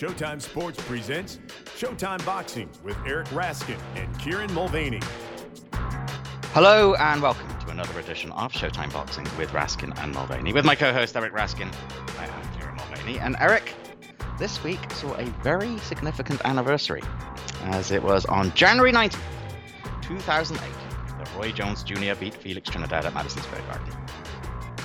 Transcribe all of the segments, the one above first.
Showtime Sports presents Showtime Boxing with Eric Raskin and Kieran Mulvaney. Hello and welcome to another edition of Showtime Boxing with Raskin and Mulvaney. With my co-host Eric Raskin, I am Kieran Mulvaney. And Eric, this week saw a very significant anniversary, as it was on January 19th, 2008, that Roy Jones Jr. beat Felix Trinidad at Madison Square Garden.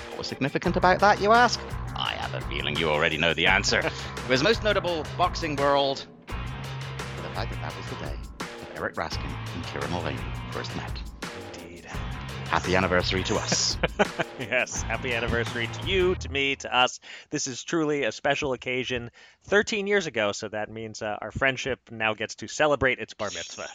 What was significant about that, you ask? I have a feeling you already know the answer. it was most notable boxing world for the fact that that was the day that Eric Raskin and Kieran Mulvaney first met. Indeed. Happy anniversary to us. yes, happy anniversary to you, to me, to us. This is truly a special occasion. 13 years ago, so that means uh, our friendship now gets to celebrate its bar mitzvah.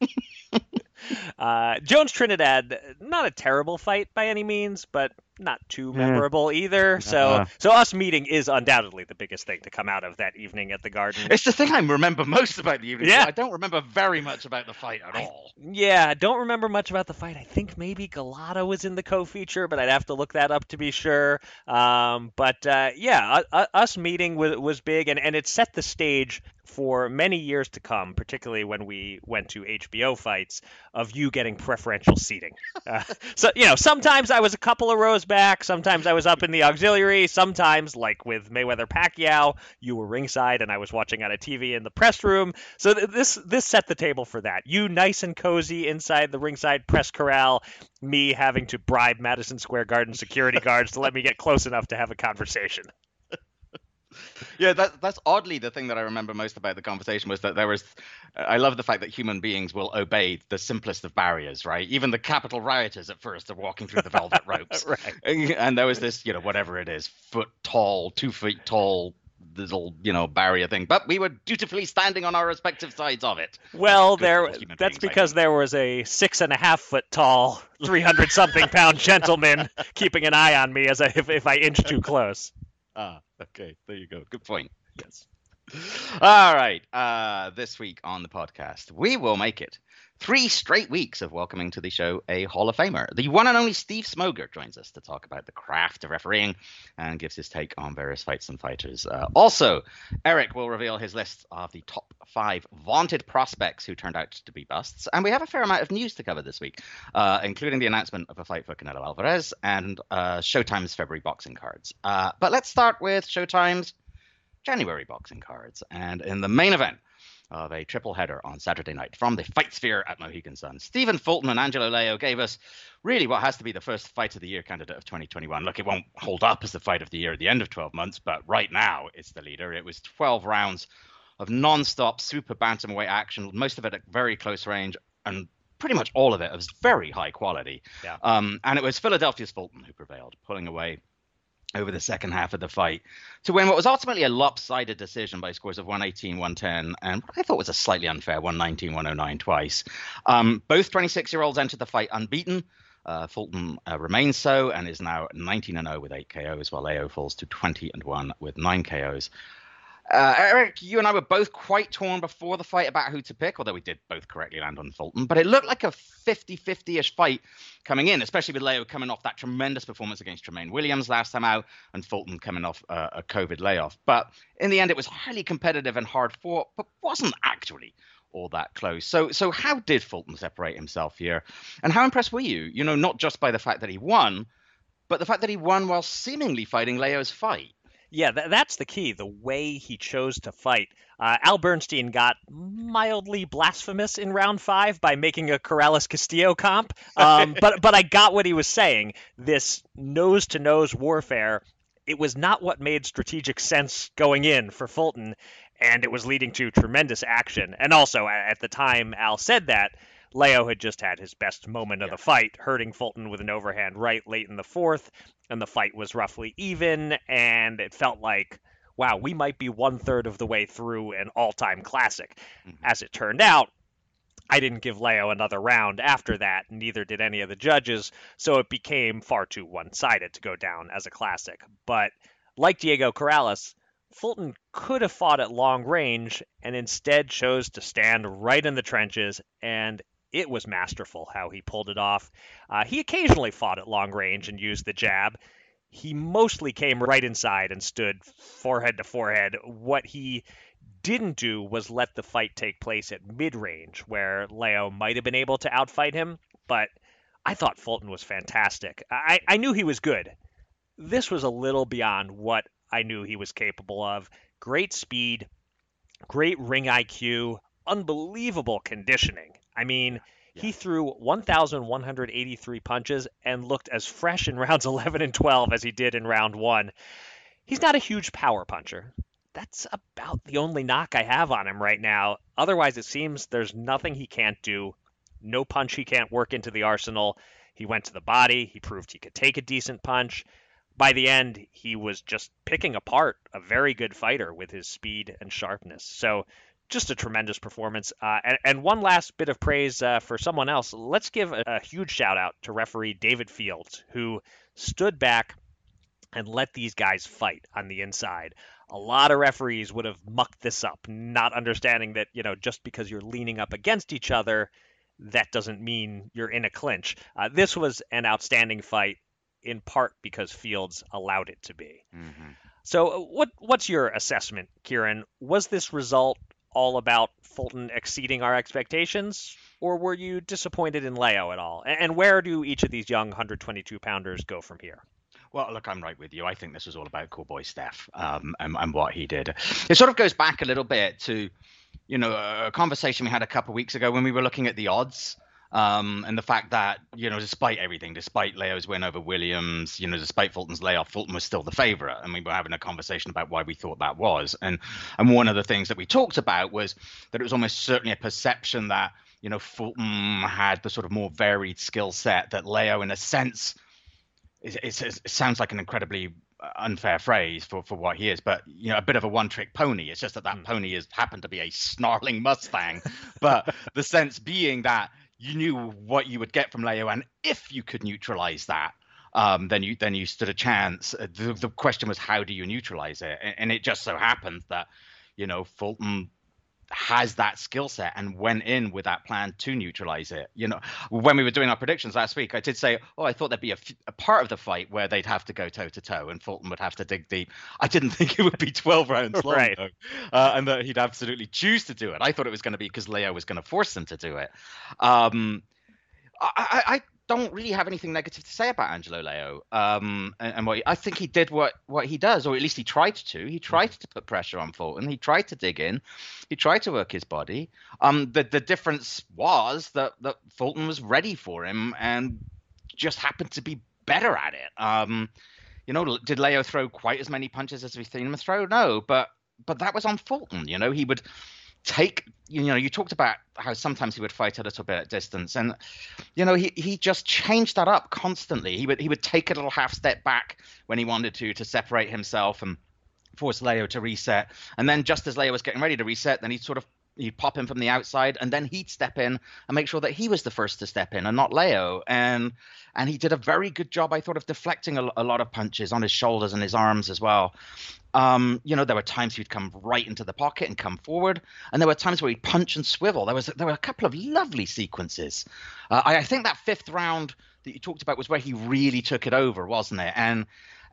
uh, Jones Trinidad, not a terrible fight by any means, but not too memorable either. So, Uh-uh. so us meeting is undoubtedly the biggest thing to come out of that evening at the Garden. It's the thing I remember most about the evening. Yeah. I don't remember very much about the fight at I- all. Yeah, I don't remember much about the fight. I think maybe Galata was in the co-feature, but I'd have to look that up to be sure. Um, but uh, yeah, u- u- us meeting was, was big, and, and it set the stage for many years to come, particularly when we went to HBO fights, of you getting preferential seating. Uh, so, you know, sometimes I was a couple of rows back, sometimes I was up in the auxiliary, sometimes, like with Mayweather Pacquiao, you were ringside and I was watching on a TV in the press room. So th- this this set the table for that. You nice and cozy inside the ringside press corral, me having to bribe Madison Square Garden security guards to let me get close enough to have a conversation. Yeah, that, that's oddly the thing that I remember most about the conversation was that there was. I love the fact that human beings will obey the simplest of barriers, right? Even the Capitol rioters at first are walking through the velvet ropes. Right. And there was this, you know, whatever it is, foot tall, two feet tall, little, you know, barrier thing. But we were dutifully standing on our respective sides of it. Well, there for us human that's because there was a six and a half foot tall, three hundred something pound gentleman keeping an eye on me as I if, if I inch too close. Ah, okay. There you go. Good point. Yes. All right. Uh, this week on the podcast, we will make it three straight weeks of welcoming to the show a Hall of Famer. The one and only Steve Smoger joins us to talk about the craft of refereeing and gives his take on various fights and fighters. Uh, also, Eric will reveal his list of the top five vaunted prospects who turned out to be busts. And we have a fair amount of news to cover this week, uh, including the announcement of a fight for Canelo Alvarez and uh, Showtime's February boxing cards. Uh, but let's start with Showtime's January boxing cards. And in the main event of a triple header on Saturday night from the Fight Sphere at Mohegan Sun, Stephen Fulton and Angelo Leo gave us really what has to be the first fight of the year candidate of 2021. Look, it won't hold up as the fight of the year at the end of 12 months, but right now it's the leader. It was 12 rounds of non-stop super bantamweight action, most of it at very close range, and pretty much all of it was very high quality. Yeah. Um, and it was Philadelphia's Fulton who prevailed, pulling away over the second half of the fight to win what was ultimately a lopsided decision by scores of 118, 110, and what I thought was a slightly unfair 119, 109 twice. Um, both 26 year olds entered the fight unbeaten. Uh, Fulton uh, remains so and is now 19 and 0 with 8 KOs, while Leo falls to 20 and 1 with 9 KOs. Uh, Eric, you and I were both quite torn before the fight about who to pick, although we did both correctly land on Fulton. But it looked like a 50 50 ish fight coming in, especially with Leo coming off that tremendous performance against Tremaine Williams last time out and Fulton coming off uh, a COVID layoff. But in the end, it was highly competitive and hard fought, but wasn't actually all that close. So, so how did Fulton separate himself here? And how impressed were you? You know, not just by the fact that he won, but the fact that he won while seemingly fighting Leo's fight. Yeah, tha that's the key. The way he chose to fight. Uh, Al Bernstein got mildly blasphemous in round five by making a Corrales Castillo comp, um, but but I got what he was saying. This nose to nose warfare. It was not what made strategic sense going in for Fulton, and it was leading to tremendous action. And also, at the time Al said that, Leo had just had his best moment of the fight, hurting Fulton with an overhand right late in the fourth, and the fight was roughly even, and it felt like wow, we might be one third of the way through an all time classic. Mhm. As it turned out, I didn't give Leo another round after that, neither did any of the judges, so it became far too one sided to go down as a classic. But like Diego Corrales, Fulton could have fought at long range and instead chose to stand right in the trenches, and it was masterful how he pulled it off. Uh, he occasionally fought at long range and used the jab. He mostly came right inside and stood forehead to forehead. What he didn't do was let the fight take place at mid range, where Leo might have been able to outfight him, but I thought Fulton was fantastic. I, I knew he was good. This was a little beyond what I knew he was capable of. Great speed, great ring IQ, unbelievable conditioning. I mean, he threw 1,183 punches and looked as fresh in rounds 11 and 12 as he did in round one. He's not a huge power puncher. That's about the only knock I have on him right now. Otherwise, it seems there's nothing he can't do, no punch he can't work into the arsenal. He went to the body, he proved he could take a decent punch. By the end, he was just picking apart a very good fighter with his speed and sharpness. So, just a tremendous performance. Uh, and, and, one last bit of praise uh, for someone else. Let's give a, a, huge shout out to referee David Fields, who stood back and let these guys fight on the inside. A lot of referees would have mucked this up, not understanding that, you know, just because you're leaning up against each other, that doesn't mean you're in a clinch. Uh, this was an outstanding fight, in part because Fields allowed it to be. Mm-hmm. So, what what's your assessment, Kieran? Was this result all about Fulton exceeding our expectations, or were you disappointed in Leo at all? And where do each of these young 122 pounders go from here? Well, look, I'm right with you. I think this was all about Cool Boy Steph um, and, and, what he did. It sort of goes back a little bit to, you know, a conversation we had a couple of weeks ago when we were looking at the odds. Um, and the fact that, you know, despite everything, despite Leo's win over Williams, you know, despite Fulton's layoff, Fulton was still the favorite. And we were having a conversation about why we thought that was. And and one of the things that we talked about was that it was almost certainly a perception that, you know, Fulton had the sort of more varied skill set that Leo, in a sense, it, it, it sounds like an incredibly unfair phrase for, for what he is, but you know, a bit of a one-trick pony. It's just that that mm. pony has happened to be a snarling Mustang, but the sense being that you knew what you would get from Leo, and if you could neutralize that, um, then you then you stood a chance. The, the question was, how do you neutralize it? And, and it just so happened that you know Fulton has that skill set and went in with that plan to neutralize it. You know, when we were doing our predictions last week, I did say, oh, I thought there'd be a, a part of the fight where they'd have to go toe to toe and Fulton would have to dig deep. I didn't think it would be 12 rounds long, right. though, uh, and that he'd absolutely choose to do it. I thought it was going to be because Leo was going to force him to do it. Um, I, I, I don't really have anything negative to say about Angelo Leo. Um, and, and what he, I think he did what what he does, or at least he tried to. He tried to put pressure on Fulton. He tried to dig in. He tried to work his body. Um, the the difference was that that Fulton was ready for him and just happened to be better at it. Um, you know, did Leo throw quite as many punches as we've seen him throw? No, but but that was on Fulton. You know, he would take you know you talked about how sometimes he would fight a little bit at distance and you know he he just changed that up constantly. He would he would take a little half step back when he wanted to to separate himself and force Leo to reset and then just as Leo was getting ready to reset then he'd sort of he'd pop him from the outside and then he'd step in and make sure that he was the first to step in and not Leo and and he did a very good job I thought of deflecting a, a lot of punches on his shoulders and his arms as well um, you know, there were times he'd come right into the pocket and come forward, and there were times where he'd punch and swivel. There was there were a couple of lovely sequences. Uh, I, I, think that fifth round that you talked about was where he really took it over, wasn't it? And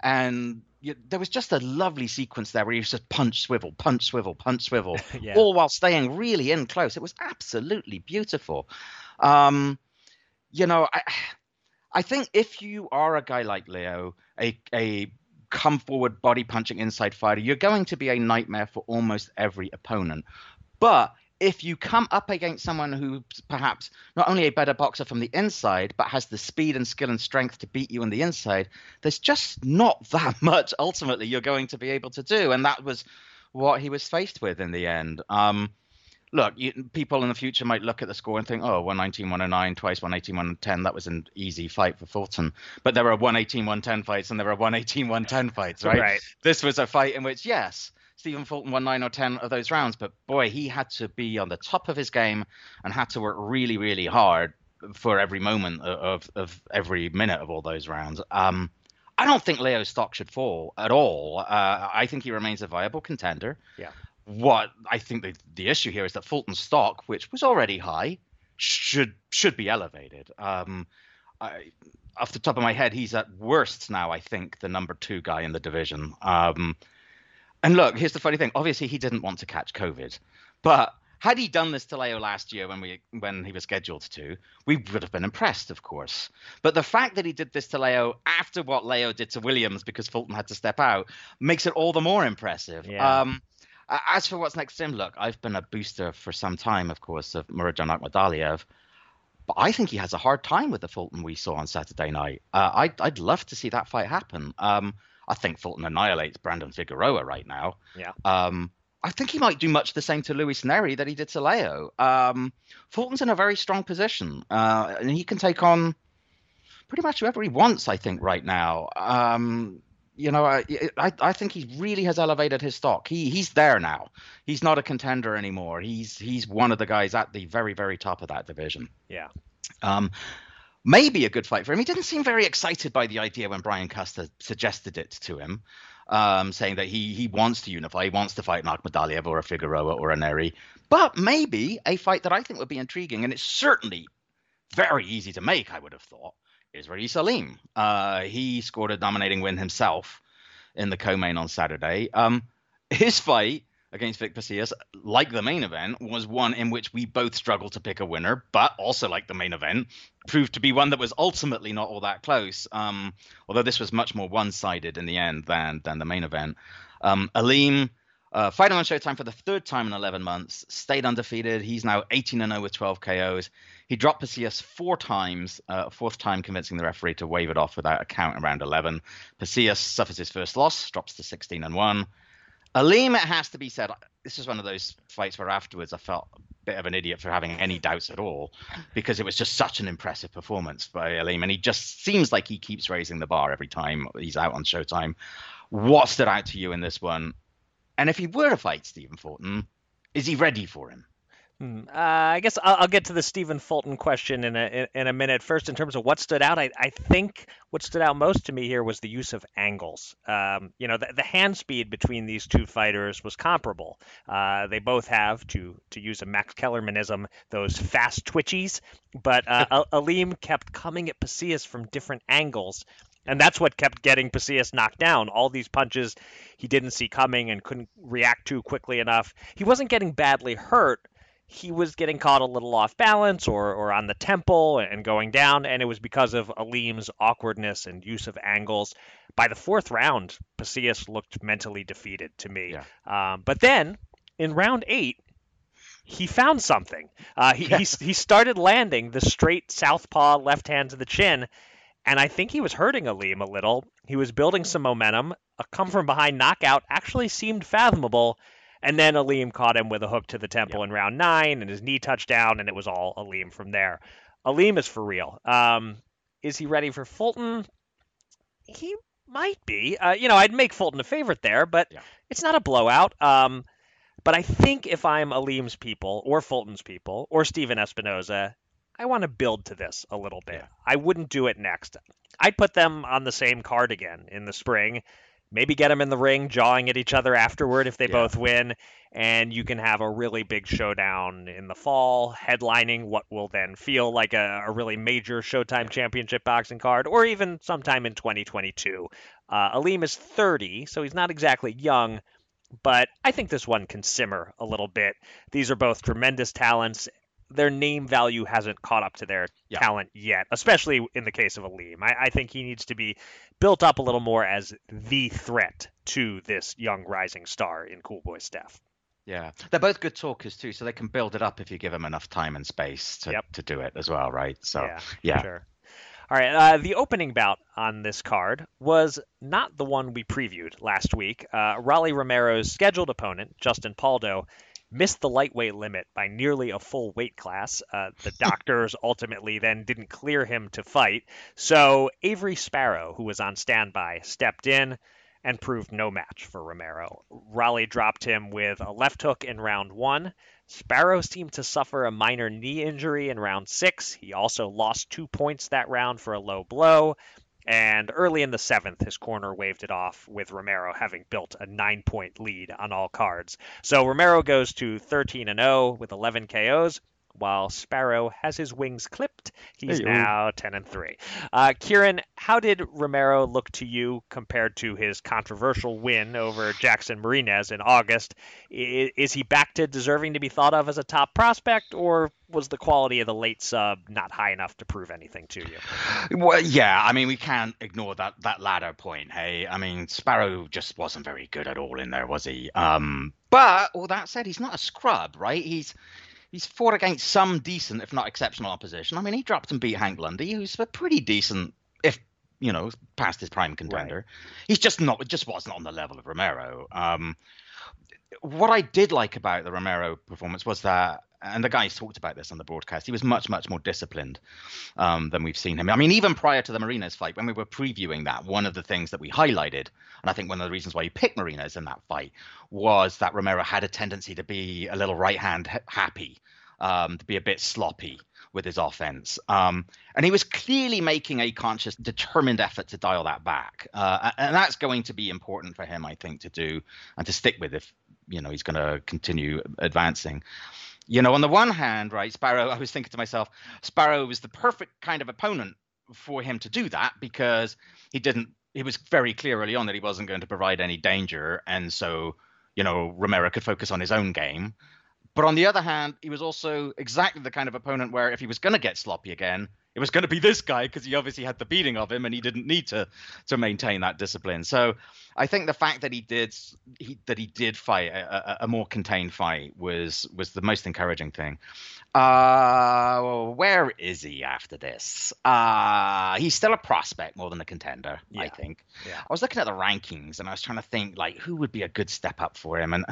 and you, there was just a lovely sequence there where he was just punch swivel, punch swivel, punch swivel, yeah. all while staying really in close. It was absolutely beautiful. Um, you know, I I think if you are a guy like Leo, a a come forward body punching inside fighter, you're going to be a nightmare for almost every opponent. But if you come up against someone who's perhaps not only a better boxer from the inside, but has the speed and skill and strength to beat you on the inside, there's just not that much ultimately you're going to be able to do. And that was what he was faced with in the end. Um, look, you, people in the future might look at the score and think, oh, 119, 109, twice 118, 110. That was an easy fight for Fulton. But there were 118, 110 fights, and there were 118, 110 fights, right? Right. This was a fight in which, yes, Stephen Fulton won nine or 10 of those rounds, but boy, he had to be on the top of his game and had to work really, really hard for every moment of, of every minute of all those rounds. Um, I don't think Leo's stock should fall at all. Uh, I think he remains a viable contender. Yeah. What I think the, the issue here is that Fulton's stock, which was already high, should should be elevated. Um, I, off the top of my head, he's at worst now. I think the number two guy in the division. Um, and look, here's the funny thing. Obviously, he didn't want to catch COVID, but had he done this to Leo last year when we when he was scheduled to, we would have been impressed, of course. But the fact that he did this to Leo after what Leo did to Williams because Fulton had to step out makes it all the more impressive. Yeah. Um, as for what's next to him, look, I've been a booster for some time, of course, of Murodjon Akhmadaliev. But I think he has a hard time with the Fulton we saw on Saturday night. Uh, I'd, I'd love to see that fight happen. Um, I think Fulton annihilates Brandon Figueroa right now. Yeah. Um, I think he might do much the same to Luis Nery that he did to Leo. Um, Fulton's in a very strong position, uh, and he can take on pretty much whoever he wants. I think right now. Um, you know, I, I I think he really has elevated his stock. He he's there now. He's not a contender anymore. He's he's one of the guys at the very very top of that division. Yeah. Um, maybe a good fight for him. He didn't seem very excited by the idea when Brian Custer suggested it to him, um, saying that he he wants to unify, he wants to fight an Akhmadaliev or a Figueroa or a Nery. But maybe a fight that I think would be intriguing, and it's certainly very easy to make, I would have thought, is Ra'eese Aleem. Uh, he scored a dominating win himself in the co-main on Saturday. Um, his fight against Vic Pasillas, like the main event, was one in which we both struggled to pick a winner, but also like the main event, proved to be one that was ultimately not all that close. Um, although this was much more one-sided in the end than than the main event. Um, Aleem. Uh, fighting on Showtime for the third time in 11 months, stayed undefeated. He's now 18 and 0 with 12 KOs. He dropped Pasillas four times, uh, fourth time convincing the referee to wave it off without a count around 11. Pasillas suffers his first loss, drops to 16 and 1. Aleem, it has to be said, this is one of those fights where afterwards I felt a bit of an idiot for having any doubts at all because it was just such an impressive performance by Aleem. And he just seems like he keeps raising the bar every time he's out on Showtime. What stood out to you in this one? And if he were to fight Stephen Fulton, is he ready for him? Hmm. Uh, I guess I'll, I'll, get to the Stephen Fulton question in a in, a minute. First, in terms of what stood out, I, I, think what stood out most to me here was the use of angles. Um, you know, the, the, hand speed between these two fighters was comparable. Uh, they both have, to to use a Max Kellermanism, those fast twitchies. But uh, Aleem kept coming at Pasillas from different angles, and that's what kept getting Pasillas knocked down. All these punches he didn't see coming and couldn't react to quickly enough. He wasn't getting badly hurt. He was getting caught a little off balance or, or on the temple and going down, and it was because of Aleem's awkwardness and use of angles. By the fourth round, Pasillas looked mentally defeated to me. Yeah. Um, but then in round eight, he found something. Uh, he, he, he started landing the straight southpaw left hand to the chin, and I think he was hurting Aleem a little. He was building some momentum. A come from behind knockout actually seemed fathomable. And then Aleem caught him with a hook to the temple in round nine, and his knee touched down, and it was all Aleem from there. Aleem is for real. Um, is he ready for Fulton? He might be. Uh, you know, I'd make Fulton a favorite there, but yeah. it's not a blowout. Um, but I think if I'm Aleem's people, or Fulton's people, or Stephen Espinoza, I want to build to this a little bit. Yeah. I wouldn't do it next. I'd put them on the same card again in the spring. Maybe get them in the ring, jawing at each other afterward if they yeah. both win, and you can have a really big showdown in the fall, headlining what will then feel like a, a really major Showtime Championship boxing card, or even sometime in 2022. Uh, Aleem is 30, so he's not exactly young, but I think this one can simmer a little bit. These are both tremendous talents, their name value hasn't caught up to their yeah. talent yet, especially in the case of Aleem. I, I think he needs to be built up a little more as the threat to this young rising star in Cool Boy Steph. Yeah, they're both good talkers too, so they can build it up if you give them enough time and space to, yep. to do it as well, right? So yeah, yeah. Sure. All right, uh, the opening bout on this card was not the one we previewed last week. Uh, Rolly Romero's scheduled opponent, Justin Pauldo, missed the lightweight limit by nearly a full weight class. Uh, the doctors ultimately then didn't clear him to fight. So Avery Sparrow, who was on standby, stepped in and proved no match for Romero. Rolly dropped him with a left hook in round one. Sparrow seemed to suffer a minor knee injury in round six. He also lost two points that round for a low blow. And early in the seventh, his corner waved it off with Romero having built a nine point lead on all cards. So Romero goes to 13 and 0 with 11 KOs while Sparrow has his wings clipped. He's hey, now 10 and 3. Uh, Kieran, how did Romero look to you compared to his controversial win over Jackson Marinez in August? Is, is he back to deserving to be thought of as a top prospect, or was the quality of the late sub not high enough to prove anything to you? Well, yeah, I mean, we can't ignore that that latter point. Hey, I mean, Sparrow just wasn't very good at all in there, was he? Um, but all that said, he's not a scrub, right? He's he's fought against some decent, if not exceptional, opposition. I mean, he dropped and beat Hank Lundy, who's a pretty decent, if you know, past his prime contender. Right. He's just not, just wasn't on the level of Romero. Um, what I did like about the Romero performance was that and the guys talked about this on the broadcast. He was much, much more disciplined um, than we've seen him. I mean, even prior to the Marinez fight, when we were previewing that, one of the things that we highlighted, and I think one of the reasons why he picked Marinez in that fight, was that Romero had a tendency to be a little right hand happy, um, to be a bit sloppy with his offense. Um, and he was clearly making a conscious, determined effort to dial that back. Uh, and that's going to be important for him, I think, to do and to stick with if you know he's going to continue advancing you know, on the one hand, right, Sparrow, I was thinking to myself, Sparrow was the perfect kind of opponent for him to do that because he didn't, he was very clear early on that he wasn't going to provide any danger. And so, you know, Romero could focus on his own game. But on the other hand, he was also exactly the kind of opponent where if he was going to get sloppy again, it was going to be this guy because he obviously had the beating of him and he didn't need to to maintain that discipline. So I think the fact that he did he, that he did fight a, a, more contained fight was was the most encouraging thing. Uh, where is he after this? Uh, he's still a prospect more than a contender, yeah. I think. Yeah. I was looking at the rankings and I was trying to think like who would be a good step up for him and.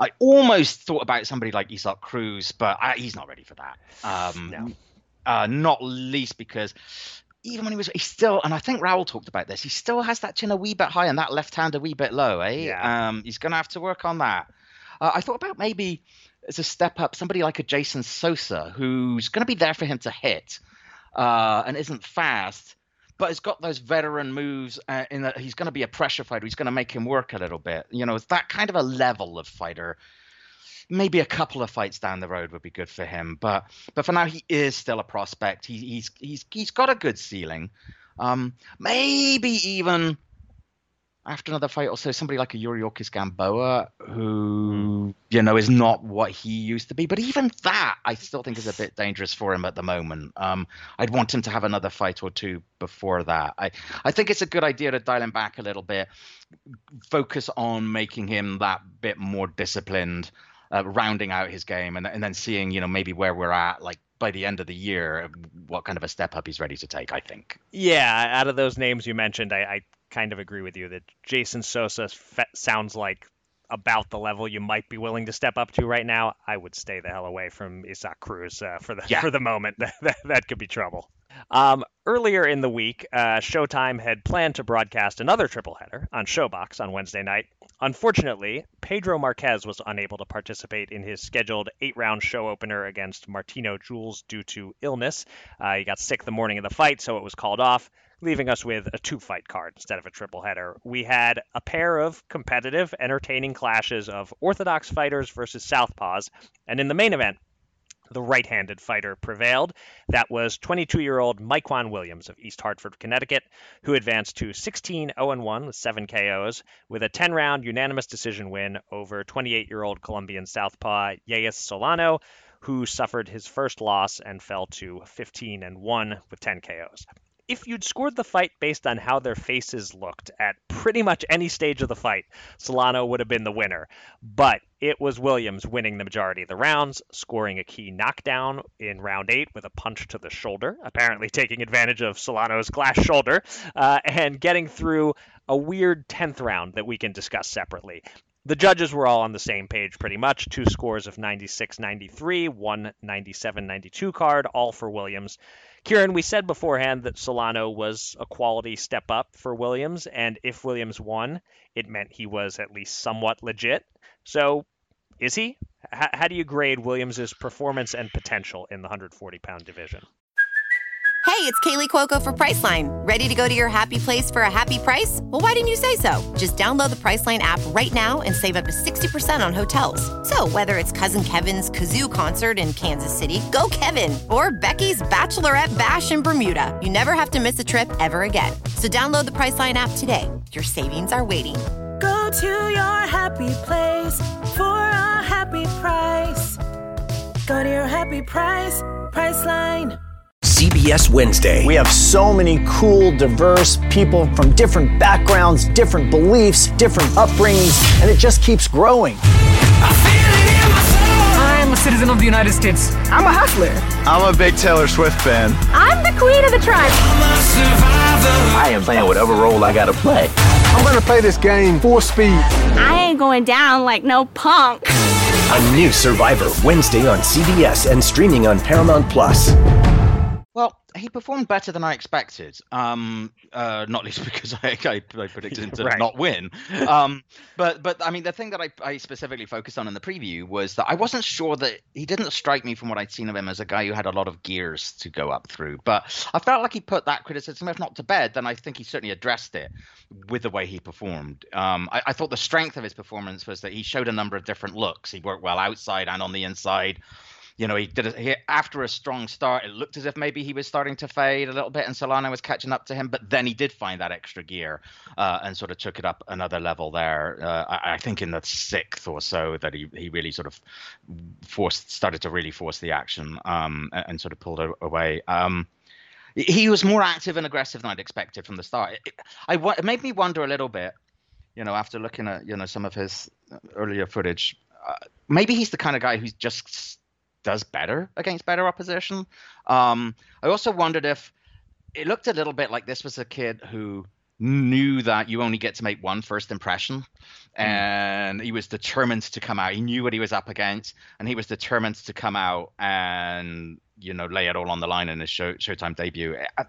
I almost thought about somebody like Isaac Cruz, but I, he's not ready for that. Um, no. Uh, not least because even when he was, he still, and I think Raul talked about this, he still has that chin a wee bit high and that left hand a wee bit low, eh? Yeah. Um, he's going to have to work on that. Uh, I thought about maybe as a step up, somebody like a Jason Sosa, who's going to be there for him to hit uh, and isn't fast, but has got those veteran moves uh, in that he's going to be a pressure fighter. He's going to make him work a little bit. You know, it's that kind of a level of fighter maybe a couple of fights down the road would be good for him. But but for now, he is still a prospect. He, he's he's he's got a good ceiling. Um, maybe even after another fight, or so, somebody like a Yuriorkis Gamboa, who you know is not what he used to be. But even that, I still think is a bit dangerous for him at the moment. Um, I'd want him to have another fight or two before that. I I think it's a good idea to dial him back a little bit, focus on making him that bit more disciplined uh, rounding out his game and, and then seeing you know maybe where we're at like by the end of the year what kind of a step up he's ready to take i think. Yeah out of those names you mentioned i, I kind of agree with you that jason sosa fe- sounds like about the level you might be willing to step up to right now. I would stay the hell away from isaac cruz uh, for the yeah. for the moment. That, that could be trouble um, earlier in the week, uh, Showtime had planned to broadcast another triple header on Showbox on Wednesday night. Unfortunately, Pedro Marquez was unable to participate in his scheduled eight round show opener against Martino Jules due to illness. Uh, he got sick the morning of the fight, so it was called off, leaving us with a two fight card instead of a triple header. We had a pair of competitive, entertaining clashes of orthodox fighters versus southpaws, and in the main event, the right-handed fighter prevailed. That was 22-year-old Mykquan Williams of East Hartford, Connecticut, who advanced to 16-0-1 with seven KOs with a 10-round unanimous decision win over 28-year-old Colombian southpaw Yeis Solano, who suffered his first loss and fell to 15 and 1 with 10 KOs if you'd scored the fight based on how their faces looked at pretty much any stage of the fight, Solano would have been the winner. But it was Williams winning the majority of the rounds, scoring a key knockdown in round eight with a punch to the shoulder, apparently taking advantage of Solano's glass shoulder, uh, and getting through a weird 10th round that we can discuss separately. the judges were all on the same page pretty much. Two scores of 96 93, one 97 92 card, all for Williams. Kieran, we said beforehand that Solano was a quality step up for Williams, and if Williams won, it meant he was at least somewhat legit. So, is he? H- how do you grade Williams's performance and potential in the 140 pound division? Hey, it's Kaley Cuoco for Priceline. Ready to go to your happy place for a happy price? Well, why didn't you say so? Just download the Priceline app right now and save up to 60% on hotels. So, whether it's Cousin Kevin's Kazoo concert in Kansas City, go Kevin, or Becky's Bachelorette Bash in Bermuda, you never have to miss a trip ever again. So, download the Priceline app today. Your savings are waiting. Go to your happy place for a happy price. Go to your happy price, Priceline. CBS Wednesday. We have so many cool, diverse people from different backgrounds, different beliefs, different upbringings, and it just keeps growing. I'm a citizen of the United States. I'm a hustler. I'm a big Taylor Swift fan. I'm the queen of the tribe. I am playing whatever role I gotta play. I'm gonna play this game full speed. I ain't going down like no punk. A new Survivor Wednesday on CBS and streaming on Paramount Plus. Well, he performed better than I expected. Um, uh, not least because I, I, I predicted him to Right. not win. Um, but but I mean, the thing that I, I specifically focused on in the preview was that I wasn't sure that he didn't strike me from what I'd seen of him as a guy who had a lot of gears to go up through. But I felt like he put that criticism, if not to bed, then I think he certainly addressed it with the way he performed. Um, I, I thought the strength of his performance was that he showed a number of different looks. He worked well outside and on the inside you know, he did it he, after a strong start. It looked as if maybe he was starting to fade a little bit, and Solano was catching up to him. But then he did find that extra gear uh, and sort of took it up another level there. Uh, I, I think in the sixth or so that he he really sort of forced started to really force the action um, and, and sort of pulled it away. Um, he was more active and aggressive than I'd expected from the start. It, I it made me wonder a little bit, you know, after looking at you know some of his earlier footage. Uh, maybe he's the kind of guy who's just does better against better opposition. Um, I also wondered if it looked a little bit like this was a kid who knew that you only get to make one first impression and he was determined to come out. He knew what he was up against and he was determined to come out and you know lay it all on the line in his show, showtime debut. I-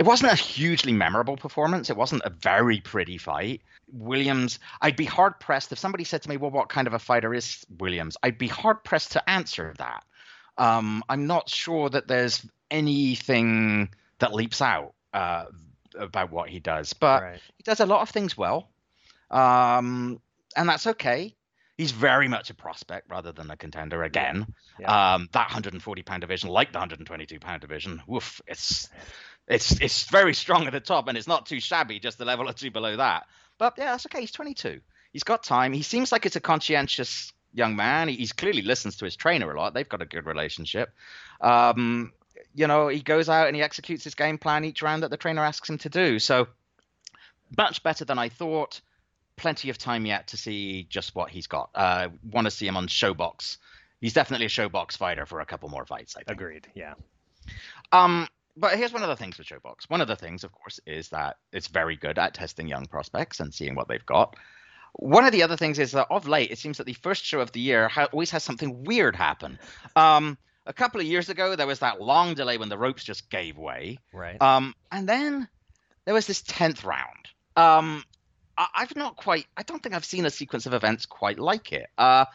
it wasn't a hugely memorable performance. It wasn't a very pretty fight. Williams, I'd be hard pressed if somebody said to me, "Well, what kind of a fighter is Williams?" I'd be hard pressed to answer that. Um, I'm not sure that there's anything that leaps out uh, about what he does, but Right. he does a lot of things well, um, and that's okay. He's very much a prospect rather than a contender again. Yeah. Um, that 140 pound division, like the 122 pound division, woof, it's it's it's very strong at the top, and it's not too shabby, just a level or two below that. But yeah, that's okay. He's 22. He's got time. He seems like it's a conscientious young man. He, he's clearly listens to his trainer a lot. They've got a good relationship. Um, you know, he goes out and he executes his game plan each round that the trainer asks him to do. So much better than I thought. Plenty of time yet to see just what he's got. Uh, Want to see him on Showbox. He's definitely a Showbox fighter for a couple more fights. I think. Agreed. Yeah. Um, but here's one of the things with Showbox. One of the things, of course, is that it's very good at testing young prospects and seeing what they've got. One of the other things is that of late, it seems that the first show of the year ha- always has something weird happen. Um, a couple of years ago, there was that long delay when the ropes just gave way. Right. Um, and then there was this 10th round. Um, I- I've not quite, I don't think I've seen a sequence of events quite like it. Uh,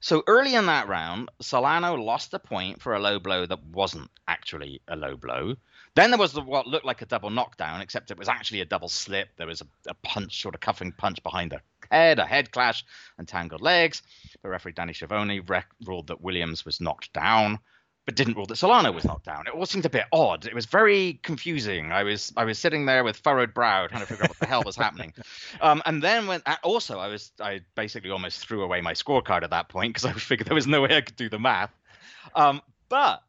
so early in that round, Solano lost a point for a low blow that wasn't actually a low blow. Then there was the, what looked like a double knockdown, except it was actually a double slip. There was a, a punch, sort of cuffing punch behind the head, a head clash, and tangled legs. But referee Danny Schiavone rec- ruled that Williams was knocked down, but didn't rule that Solano was knocked down. It all seemed a bit odd. It was very confusing. I was I was sitting there with furrowed brow, trying to figure out what the hell was happening. Um, and then when also I was I basically almost threw away my scorecard at that point because I figured there was no way I could do the math. Um, but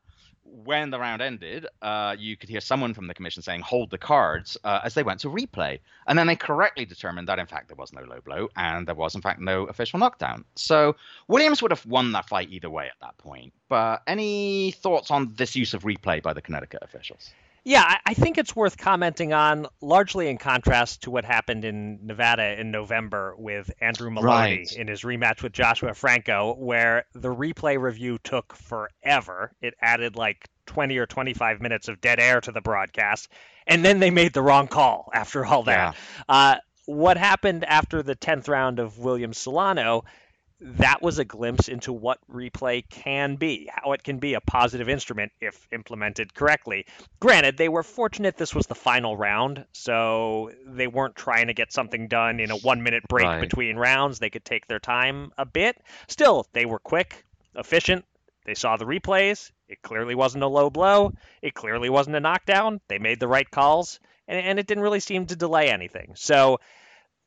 when the round ended, uh, you could hear someone from the commission saying, "Hold the cards," uh, as they went to replay, and then they correctly determined that in fact there was no low blow and there was in fact no official knockdown. So Williams would have won that fight either way at that point. But any thoughts on this use of replay by the Connecticut officials? Yeah, I, think it's worth commenting on, largely in contrast to what happened in Nevada in November with Andrew Moloney Right. in his rematch with Joshua Franco, where the replay review took forever. It added like 20 or 25 minutes of dead air to the broadcast, and then they made the wrong call after all that. Uh, what happened after the 10th round of Williams Solano? That was a glimpse into what replay can be, how it can be a positive instrument if implemented correctly. Granted, they were fortunate this was the final round, so they weren't trying to get something done in a one minute break Right. between rounds. They could take their time a bit. Still, they were quick, efficient. They saw the replays. It clearly wasn't a low blow. It clearly wasn't a knockdown. They made the right calls, and, and it didn't really seem to delay anything. So,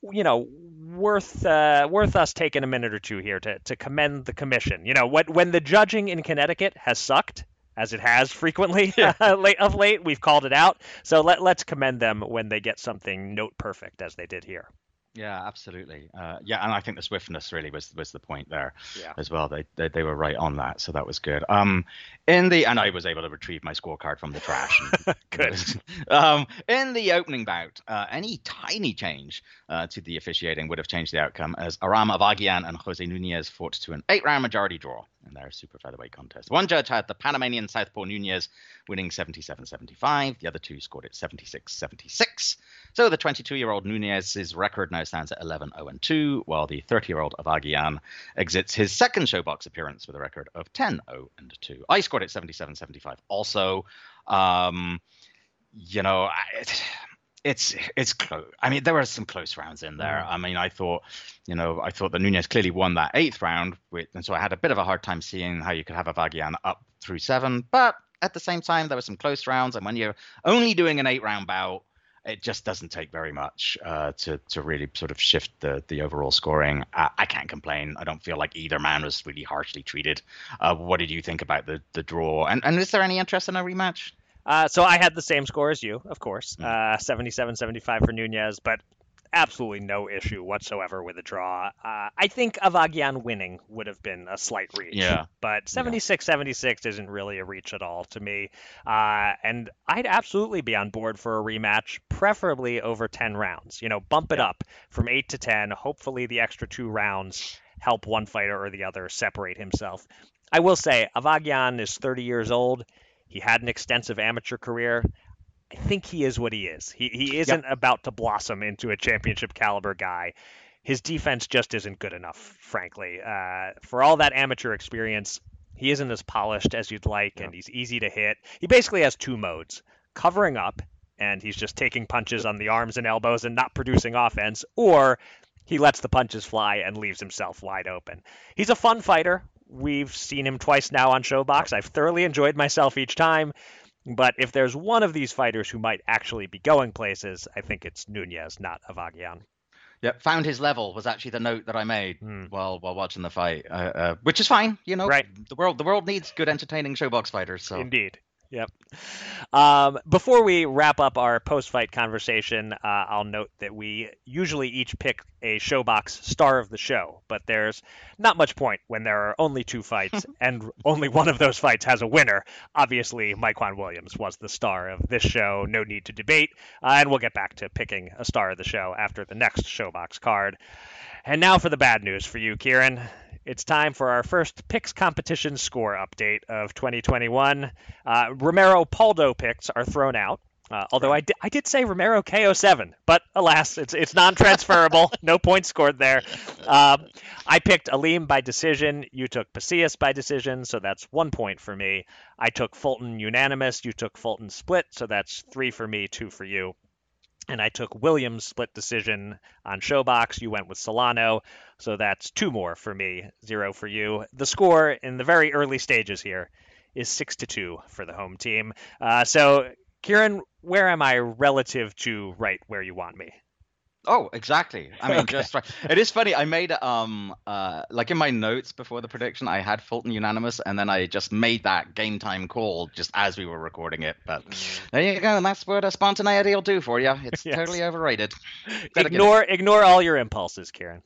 you know, worth uh, worth us taking a minute or two here to, to commend the commission. You know, when when the judging in Connecticut has sucked, as it has frequently late of late, we've called it out. So let let's commend them when they get something note perfect, as they did here. Yeah, absolutely. Uh, yeah, and I think the swiftness really was was the point there Yeah. as well. They, they they were right on that, so that was good. Um, in the and I was able to retrieve my scorecard from the trash. and- Good. um, in the opening bout, uh, any tiny change uh, to the officiating would have changed the outcome as Aram Avagian and Jose Nunez fought to an eight-round majority draw in their super featherweight contest. One judge had the Panamanian Southpaw Nunez winning 77-75. The other two scored it 76-76. So the 22-year-old Nunez's record now stands at 11-0-2, while the 30-year-old Avagian exits his second showbox appearance with a record of 10-0-2. I scored it 77-75 also. Um, you know, I- it's it's close. I mean, there were some close rounds in there. I mean, I thought, you know, I thought that Nunez clearly won that eighth round, with, and so I had a bit of a hard time seeing how you could have Avagian up through seven. But at the same time, there were some close rounds, and when you're only doing an eight-round bout, it just doesn't take very much uh, to to really sort of shift the the overall scoring. I, I can't complain. I don't feel like either man was really harshly treated. Uh, what did you think about the the draw? And and is there any interest in a rematch? Uh, so I had the same score as you, of course, uh, 77-75 for Nunez, but absolutely no issue whatsoever with a draw. Uh, I think Avagian winning would have been a slight reach. Yeah. But 76-76 isn't really a reach at all to me. Uh, and I'd absolutely be on board for a rematch, preferably over 10 rounds. You know, bump it up from 8 to 10. Hopefully the extra two rounds help one fighter or the other separate himself. I will say, Avagian is 30 years old. He had an extensive amateur career. I think he is what he is. He he isn't about to blossom into a championship caliber guy. His defense just isn't good enough, frankly. Uh, for all that amateur experience, he isn't as polished as you'd like, and he's easy to hit. He basically has two modes: covering up, and he's just taking punches on the arms and elbows and not producing offense, or he lets the punches fly and leaves himself wide open. He's a fun fighter. We've seen him twice now on Showbox. I've thoroughly enjoyed myself each time. But if there's one of these fighters who might actually be going places, I think it's Nunez, not Avagian. Yeah, found his level was actually the note that I made while while watching the fight, uh, uh, which is fine. You know, Right. the world the world needs good, entertaining showbox fighters. So Indeed. Yep. Um, before we wrap up our post-fight conversation, uh, I'll note that we usually each pick a Showbox star of the show, but there's not much point when there are only two fights and only one of those fights has a winner. Obviously, Mykquan Williams was the star of this show. No need to debate, uh, and we'll get back to picking a star of the show after the next Showbox card. And now for the bad news for you, Kieran. It's time for our first picks competition score update of 2021. Uh, Romero Pauldo picks are thrown out. Uh, although I, di- I did say Romero KO7, but alas, it's it's non-transferable. no points scored there. Um, I picked Aleem by decision. You took Pasillas by decision, so that's one point for me. I took Fulton unanimous. You took Fulton split, so that's three for me, two for you and I took Williams split decision on Showbox. You went with Solano, so that's two more for me, zero for you. The score in the very early stages here is six to two for the home team. Uh, so, Kieran, where am I relative to right where you want me? Oh, exactly. I mean, Okay. just right. It is funny. I made um uh like in my notes before the prediction, I had Fulton unanimous, and then I just made that game time call just as we were recording it. But there you go. And that's what a spontaneity will do for you. It's Yes. totally overrated. Gotta get it. Ignore ignore all your impulses, Kieran.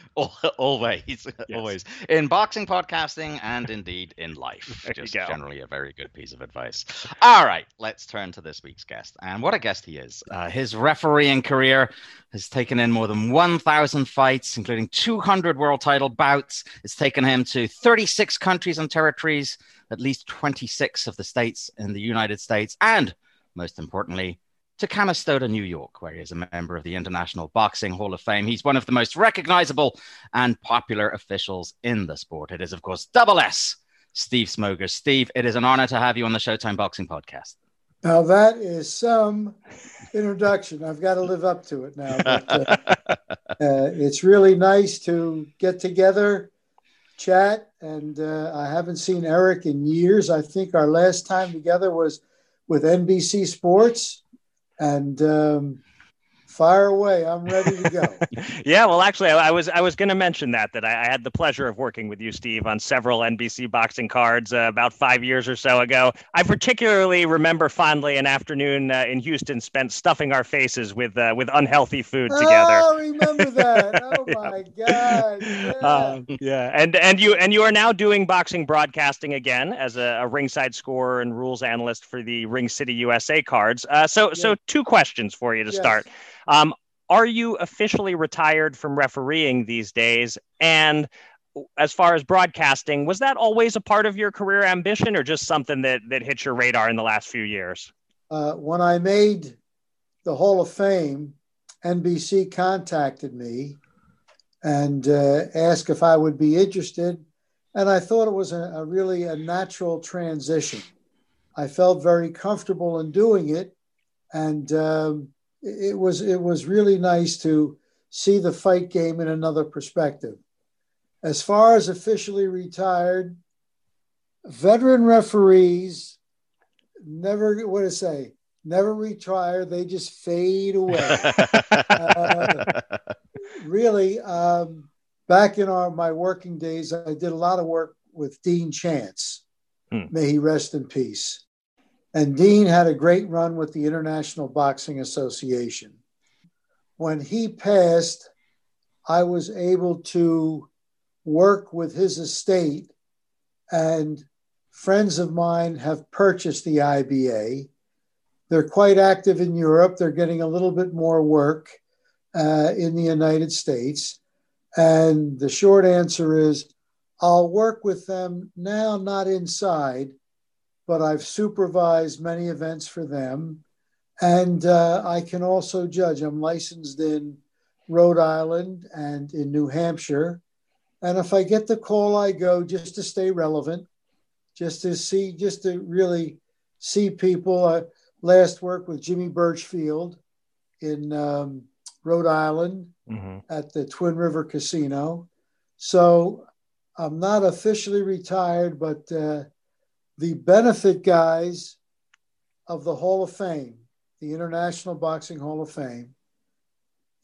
always, yes. always in boxing, podcasting, and indeed in life. Just generally a very good piece of advice. All right, let's turn to this week's guest, and what a guest he is. Uh, his refereeing career has taken in more than 1,000 fights, including 200 world title bouts. It's taken him to 36 countries and territories, at least 26 of the states in the United States, and most importantly, to Canastota, New York, where he is a member of the International Boxing Hall of Fame. He's one of the most recognizable and popular officials in the sport. It is, of course, Double S, Steve Smoger. Steve, it is an honor to have you on the Showtime Boxing Podcast. Now that is some introduction. I've got to live up to it now. But, uh, uh, it's really nice to get together, chat, and uh, I haven't seen Eric in years. I think our last time together was with NBC Sports, and um, fire away. I'm ready to go. yeah, well, actually, I, I was I was going to mention that that I, I had the pleasure of working with you, Steve, on several NBC boxing cards uh, about five years or so ago. I particularly remember fondly an afternoon uh, in Houston spent stuffing our faces with uh, with unhealthy food together. Oh, remember that? Oh my God! Yeah. Um, yeah, and and you and you are now doing boxing broadcasting again as a, a ringside scorer and rules analyst for the Ring City USA cards. Uh, so so two questions for you to Yes. start. Um, are you officially retired from refereeing these days? And as far as broadcasting, was that always a part of your career ambition, or just something that that hit your radar in the last few years? uh, when I made the Hall of Fame, NBC contacted me and uh, asked if I would be interested. And I thought it was a, a really a natural transition. I felt very comfortable in doing it, and um, it was it was really nice to see the fight game in another perspective. As far as officially retired, veteran referees never what to say never retire they just fade away Uh, really um, back in our my working days i did a lot of work with dean chance Hmm. may he rest in peace and dean had a great run with the international boxing association when he passed i was able to work with his estate and friends of mine have purchased the IBA. They're quite active in Europe. They're getting a little bit more work uh, in the United States. And the short answer is I'll work with them now, not inside, but I've supervised many events for them. And uh, I can also judge. I'm licensed in Rhode Island and in New Hampshire. And if I get the call, I go just to stay relevant just to see, just to really see people. I last worked with Jimmy Burchfield in um, Rhode Island at the Twin River Casino. So I'm not officially retired, but uh, the benefit guys of the Hall of Fame, the International Boxing Hall of Fame,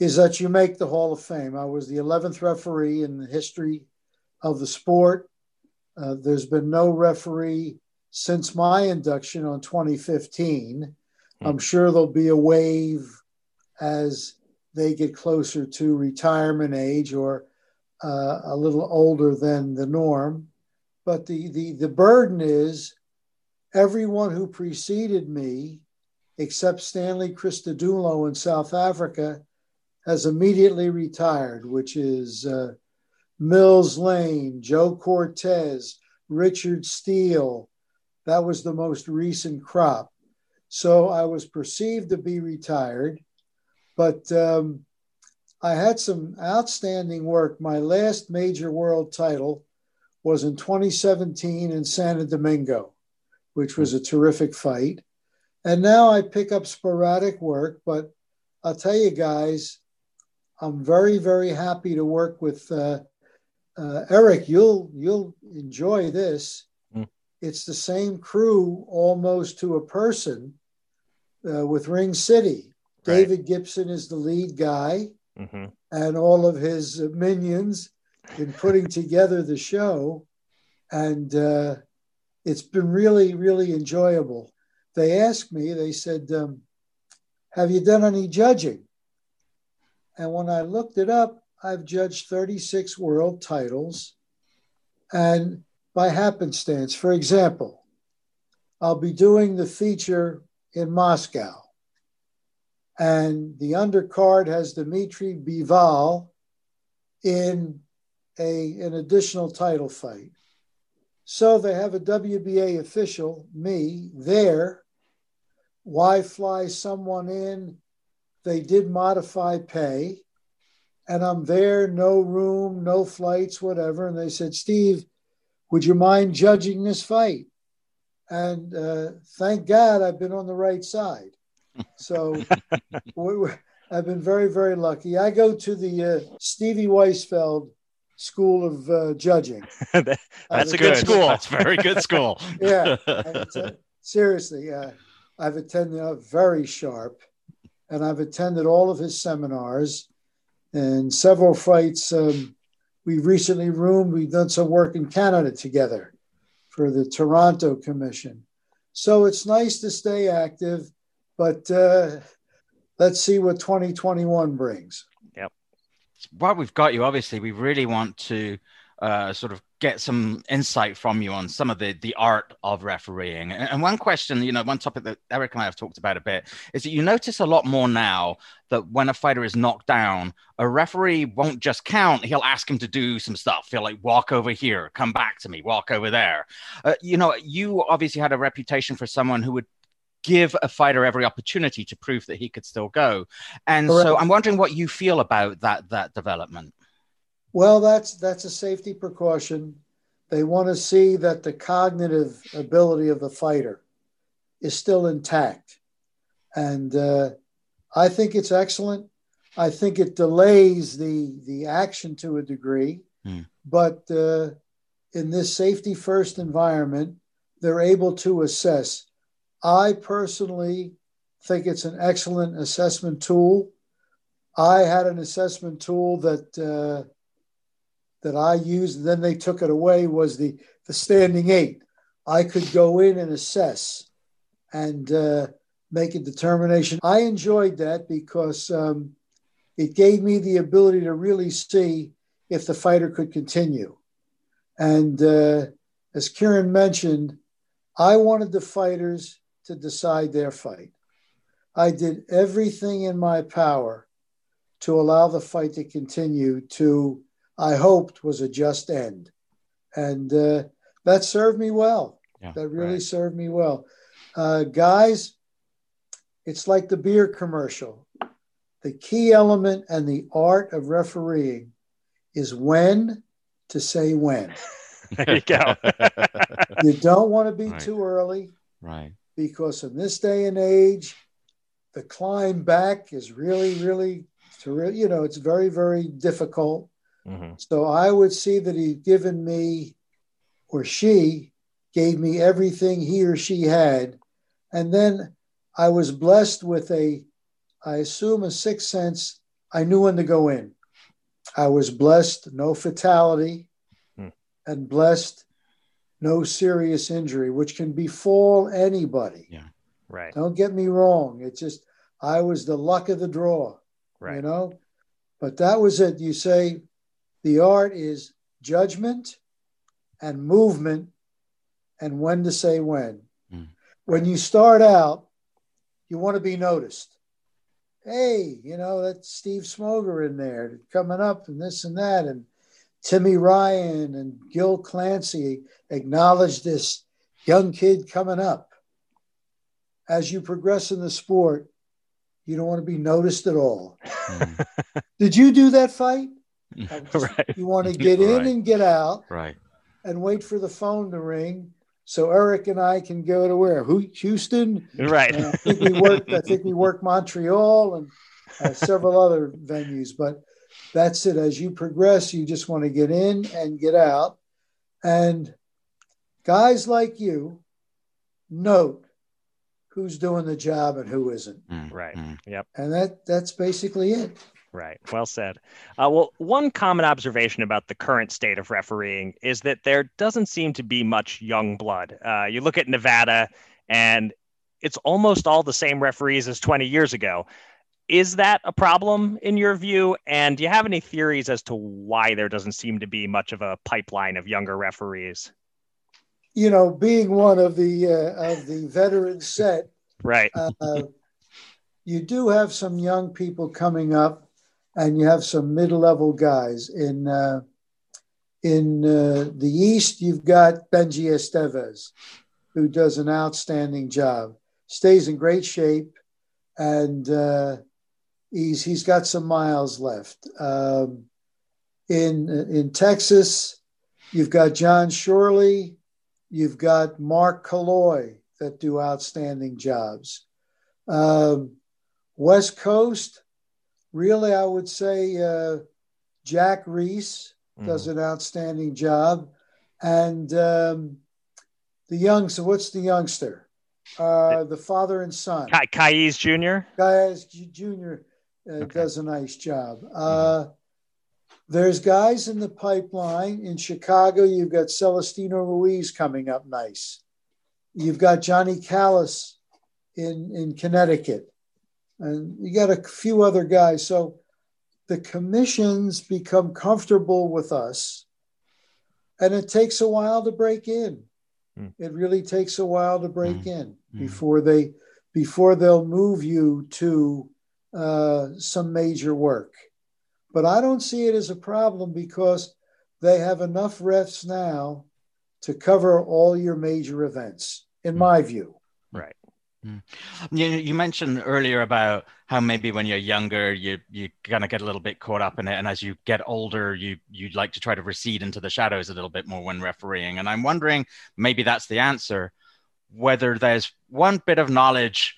is that you make the Hall of Fame. I was the 11th referee in the history of the sport. Uh, there's been no referee since my induction on 2015. I'm sure there'll be a wave as they get closer to retirement age or uh, a little older than the norm. But the, the, the burden is everyone who preceded me, except Stanley Christodoulou in South Africa, has immediately retired, which is uh, Mills Lane, Joe Cortez, Richard Steele. That was the most recent crop. So I was perceived to be retired, but um, I had some outstanding work. My last major world title was in 2017 in Santo Domingo, which was a terrific fight. And now I pick up sporadic work, but I'll tell you guys, I'm very, very happy to work with uh, uh, Eric. You'll you'll enjoy this. It's the same crew almost to a person uh, with Ring City. David Gibson is the lead guy, Mm-hmm. and all of his minions in putting together the show, and uh, it's been really, really enjoyable. They asked me. They said, um, "Have you done any judging?" And when I looked it up, I've judged 36 world titles. And by happenstance, for example, I'll be doing the feature in Moscow. And the undercard has Dmitry Bivol in a, an additional title fight. So they have a WBA official, me, there. Why fly someone in? They did modify pay. And I'm there, no room, no flights, whatever. And they said, Steve, would you mind judging this fight? And uh, thank God I've been on the right side. So I've been very, very lucky. I go to the uh, Stevie Weisfeld School of uh, Judging. That's a good school. That's a very good school. yeah. Uh, seriously, uh, I've attended uh, very sharp, and I've attended all of his seminars and several fights. Um, we recently roomed, we've done some work in Canada together for the Toronto Commission. So it's nice to stay active, but uh, let's see what 2021 brings. While we've got you, obviously, we really want to uh, sort of get some insight from you on some of the the art of refereeing. And, and, one question, you know, one topic that Eric and I have talked about a bit is that you notice a lot more now that when a fighter is knocked down, a referee won't just count; he'll ask him to do some stuff. He'll like walk over here, come back to me, walk over there. Uh, you know, you obviously had a reputation for someone who would give a fighter every opportunity to prove that he could still go. And Correct. so I'm wondering what you feel about that that development. Well, that's that's a safety precaution. They want to see that the cognitive ability of the fighter is still intact, and uh, I think it's excellent. I think it delays the the action to a degree, mm. but uh, in this safety first environment, they're able to assess I personally think it's an excellent assessment tool. I had an assessment tool that uh, that I used, and then they took it away. Was the the standing eight? I could go in and assess and uh, make a determination. I enjoyed that because um, it gave me the ability to really see if the fighter could continue. And uh, as Kieran mentioned, I wanted the fighters to decide their fight. I did everything in my power to allow the fight to continue to, I hoped, was a just end. And uh, that served me well. Yeah, that really right. served me well. Uh, guys, it's like the beer commercial. The key element and the art of refereeing is when to say when. there you go. you don't want to be right. too early. Right because in this day and age, the climb back is really, really, you know, it's very, very difficult. Mm-hmm. So I would see that he'd given me, or she gave me everything he or she had. And then I was blessed with a, I assume, a sixth sense. I knew when to go in. I was blessed, no fatality, mm. and blessed no serious injury, which can befall anybody. Yeah. Right. Don't get me wrong. It's just I was the luck of the draw. Right. You know? But that was it. You say the art is judgment and movement and when to say when. Mm. When you start out, you want to be noticed. Hey, you know, that's Steve Smoger in there coming up and this and that. And Timmy Ryan and Gil Clancy acknowledge this young kid coming up. As you progress in the sport, you don't want to be noticed at all. Mm. Did you do that fight? right. You want to get in right. and get out. Right. And wait for the phone to ring so Eric and I can go to where? Houston. Right. Uh, I think we worked. I think we worked Montreal and uh, several other venues. But that's it. As you progress, you just want to get in and get out. And guys like you note who's doing the job and who isn't. Mm, right. Mm. Yep. And that that's basically it. Right. Well said. Uh, well, one common observation about the current state of refereeing is that there doesn't seem to be much young blood. Uh, you look at Nevada, and it's almost all the same referees as 20 years ago is that a problem in your view? And do you have any theories as to why there doesn't seem to be much of a pipeline of younger referees? You know, being one of the uh, of the veteran set, right? Uh, you do have some young people coming up, and you have some mid-level guys in uh, in uh, the East. You've got Benjy Esteves, who does an outstanding job, stays in great shape, and uh, he's he's got some miles left. Um, in in Texas, you've got Jon Schorle, you've got Mark Calo-oy that do outstanding jobs. Um, West Coast, really, I would say uh, Jack Reiss does mm-hmm. an outstanding job, and um, the young. So what's the youngster? Uh, the father and son. Ka- Caiz Jr. Caiz Jr. Uh, okay. does a nice job. Uh, there's guys in the pipeline in Chicago. You've got Celestino Ruiz coming up nice. You've got Johnny Callas in in Connecticut, and you got a few other guys. So the commissions become comfortable with us, and it takes a while to break in. Mm. It really takes a while to break mm. in mm. before they before they'll move you to uh, some major work. But I don't see it as a problem because they have enough refs now to cover all your major events, in mm. my view. Right. Mm. You, you mentioned earlier about how maybe when you're younger, you you kind of get a little bit caught up in it, and as you get older, you you'd like to try to recede into the shadows a little bit more when refereeing. And I'm wondering, maybe that's the answer, whether there's one bit of knowledge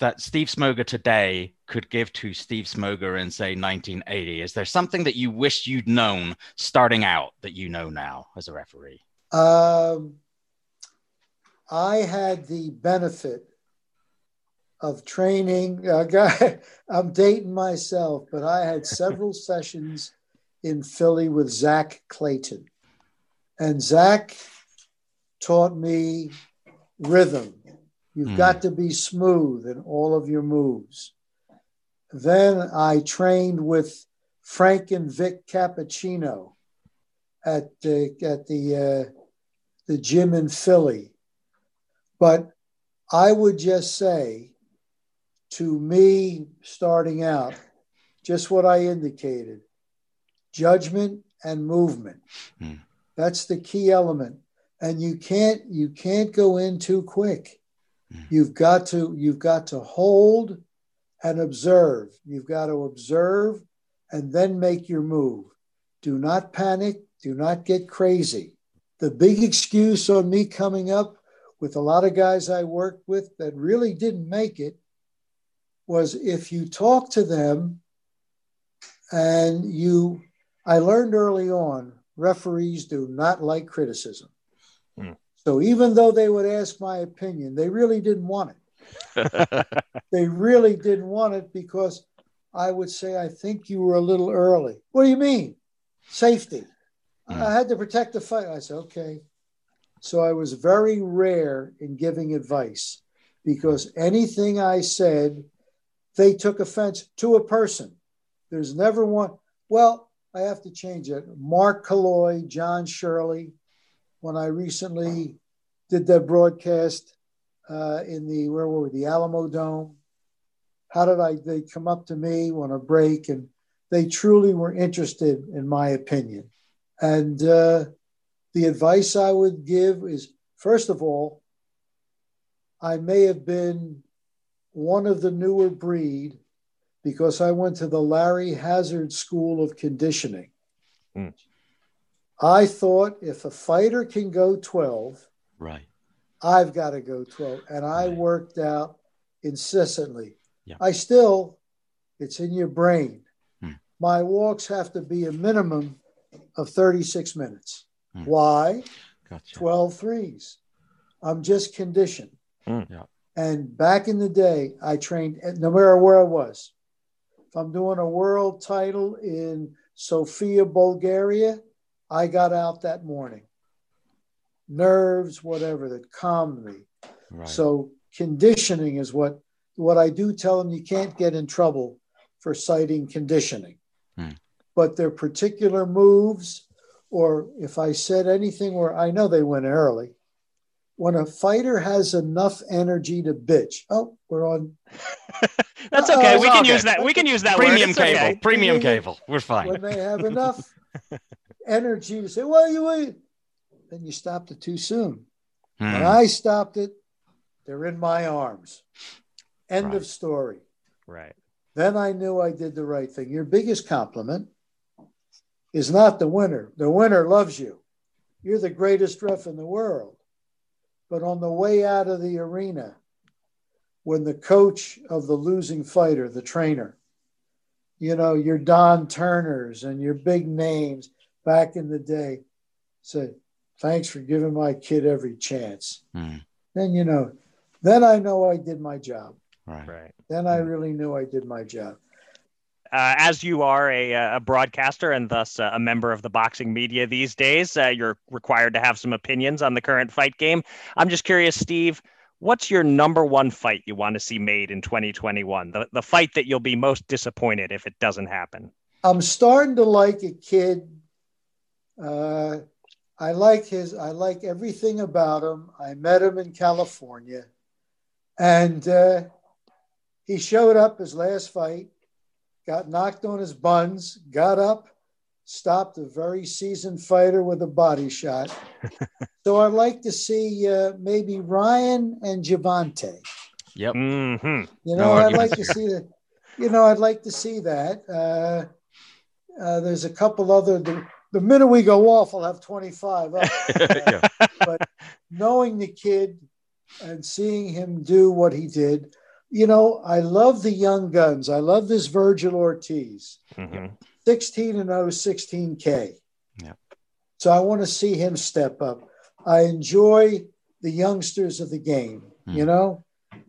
that Steve Smoger today could give to Steve Smoger in say 1980. Is there something that you wish you'd known starting out that you know now as a referee? Um I had the benefit of training. Uh, guy, I'm dating myself, but I had several sessions in Philly with Zach Clayton. And Zach taught me rhythm. You've mm. got to be smooth in all of your moves. Then I trained with Frank and Vic Cappuccino at the, at the, uh, the gym in Philly. But I would just say to me, starting out, just what I indicated judgment and movement. Mm. That's the key element. And you can't you can't go in too quick. Mm. You've got to you've got to hold and observe. You've got to observe and then make your move. Do not panic, do not get crazy. The big excuse on me coming up with a lot of guys I worked with that really didn't make it was if you talk to them and you, I learned early on, referees do not like criticism. Hmm. So even though they would ask my opinion, they really didn't want it. they really didn't want it because I would say, I think you were a little early. What do you mean? Safety. Hmm. I had to protect the fight. I said, okay. So I was very rare in giving advice because anything I said, they took offense to a person. There's never one. Well, I have to change it. Mark Calo-oy, Jon Schorle, when I recently did that broadcast uh, in the where were we, the Alamodome. How did I? They come up to me on a break, and they truly were interested in my opinion. And uh, the advice I would give is first of all, I may have been one of the newer breed because I went to the Larry Hazzard School of Conditioning. Mm. I thought if a fighter can go 12, right. I've got to go 12. And I right. worked out incessantly. Yeah. I still, it's in your brain. Mm. My walks have to be a minimum of 36 minutes. Mm. Why? Gotcha. 12 threes. I'm just conditioned. Mm. Yeah. And back in the day, I trained no matter where I was. If I'm doing a world title in Sofia, Bulgaria, I got out that morning. Nerves, whatever, that calmed me. Right. So conditioning is what what I do tell them, you can't get in trouble for citing conditioning. Hmm. But their particular moves, or if I said anything where I know they went early, when a fighter has enough energy to bitch, oh, we're on. That's okay. it's We can good. use that. We can use that Premium word. Cable. okay. Premium cable. We're fine. When they have enough energy to say, well, you wait, then you stopped it too soon. Hmm. When I stopped it, they're in my arms. End Right. of story. Right. Then I knew I did the right thing. Your biggest compliment is not the winner. The winner loves you. You're the greatest ref in the world. But on the way out of the arena, when the coach of the losing fighter, the trainer, you know, your Don Turners and your big names back in the day said, Thanks for giving my kid every chance. Hmm. Then, you know, then I know I did my job. Right. Right. Then I really knew I did my job. uh, as you are a, a broadcaster and thus uh, a member of the boxing media these days, uh, you're required to have some opinions on the current fight game. I'm just curious, Steve, what's your number one fight you want to see made in 2021? The, the fight that you'll be most disappointed if it doesn't happen? I'm starting to like a kid. Uh, I like his. I like everything about him. I met him in California, and uh, he showed up his last fight, got knocked on his buns, got up, stopped a very seasoned fighter with a body shot. so I'd like to see uh, maybe Ryan and Gervonta. Yep. Mm-hmm. You No know, I'd like to see that. You know, I'd like to see that. Uh, uh, there's a couple other. The, the minute we go off, I'll have 25 up. Yeah. but knowing the kid and seeing him do what he did, you know, I love the young guns. I love this Vergil Ortiz, Mm-hmm. 16 and 0, 16K. Yeah. So I want to see him step up. I enjoy the youngsters of the game, you know.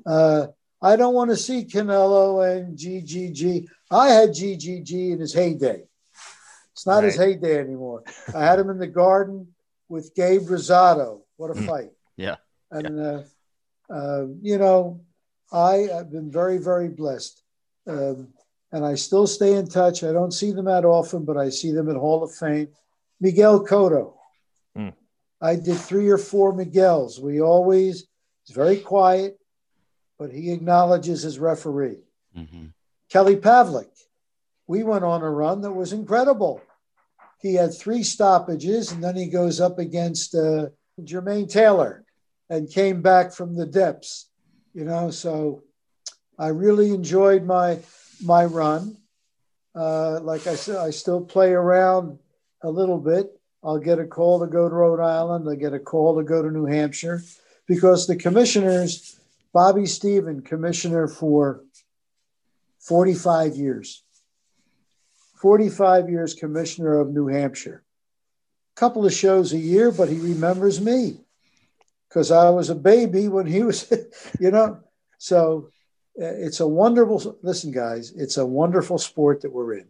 Uh, I don't want to see Canelo and GGG. I had GGG in his heyday. It's not his heyday anymore. I had him in the garden with Gabe Rosado. What a fight. Yeah. And, uh, uh, you know, I have been very, very blessed. Um, and I still stay in touch. I don't see them that often, but I see them at Hall of Fame. Miguel Cotto. Hmm. I did three or four Miguels. We always, he's very quiet, but he acknowledges his referee. Mm-hmm. Kelly Pavlik. We went on a run that was incredible. He had three stoppages, and then he goes up against uh, Jermaine Taylor and came back from the depths. You know, so I really enjoyed my my run. Uh, like I said, I still play around a little bit. I'll get a call to go to Rhode Island. I get a call to go to New Hampshire because the commissioners, Bobby Stephen, commissioner for 45 years. 45 years commissioner of New Hampshire. A couple of shows a year, but he remembers me because I was a baby when he was, you know. So uh, it's a wonderful, listen, guys, it's a wonderful sport that we're in.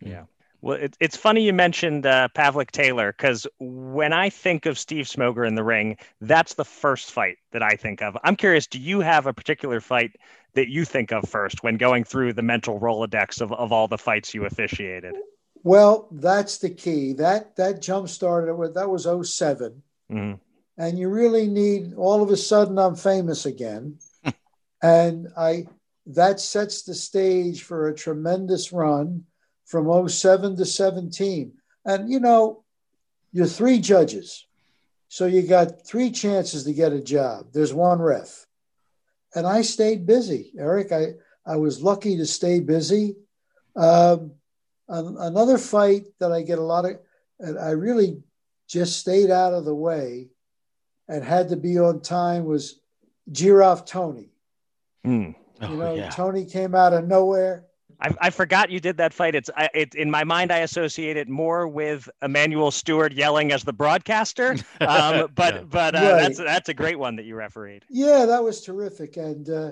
Yeah. Well, it, it's funny you mentioned uh, Pavlik Taylor because when I think of Steve Smoger in the ring, that's the first fight that I think of. I'm curious, do you have a particular fight that you think of first when going through the mental Rolodex of, of all the fights you officiated? Well, that's the key. That that jump started with that was 7 Mm-hmm. and you really need all of a sudden I'm famous again. and I that sets the stage for a tremendous run from 07 to 17. And you know, you're three judges. So you got three chances to get a job. There's one ref. And I stayed busy, Eric. I, I was lucky to stay busy. Um, an- another fight that I get a lot of, and I really just stayed out of the way and had to be on time was Jirov Toney. Mm. Oh, You know, Toney came out of nowhere. I, I forgot you did that fight. It's I, it, in my mind. I associate it more with Emanuel Steward yelling as the broadcaster. Um, but Yeah. but uh, Right. that's that's a great one that you refereed. Yeah, that was terrific. And, uh,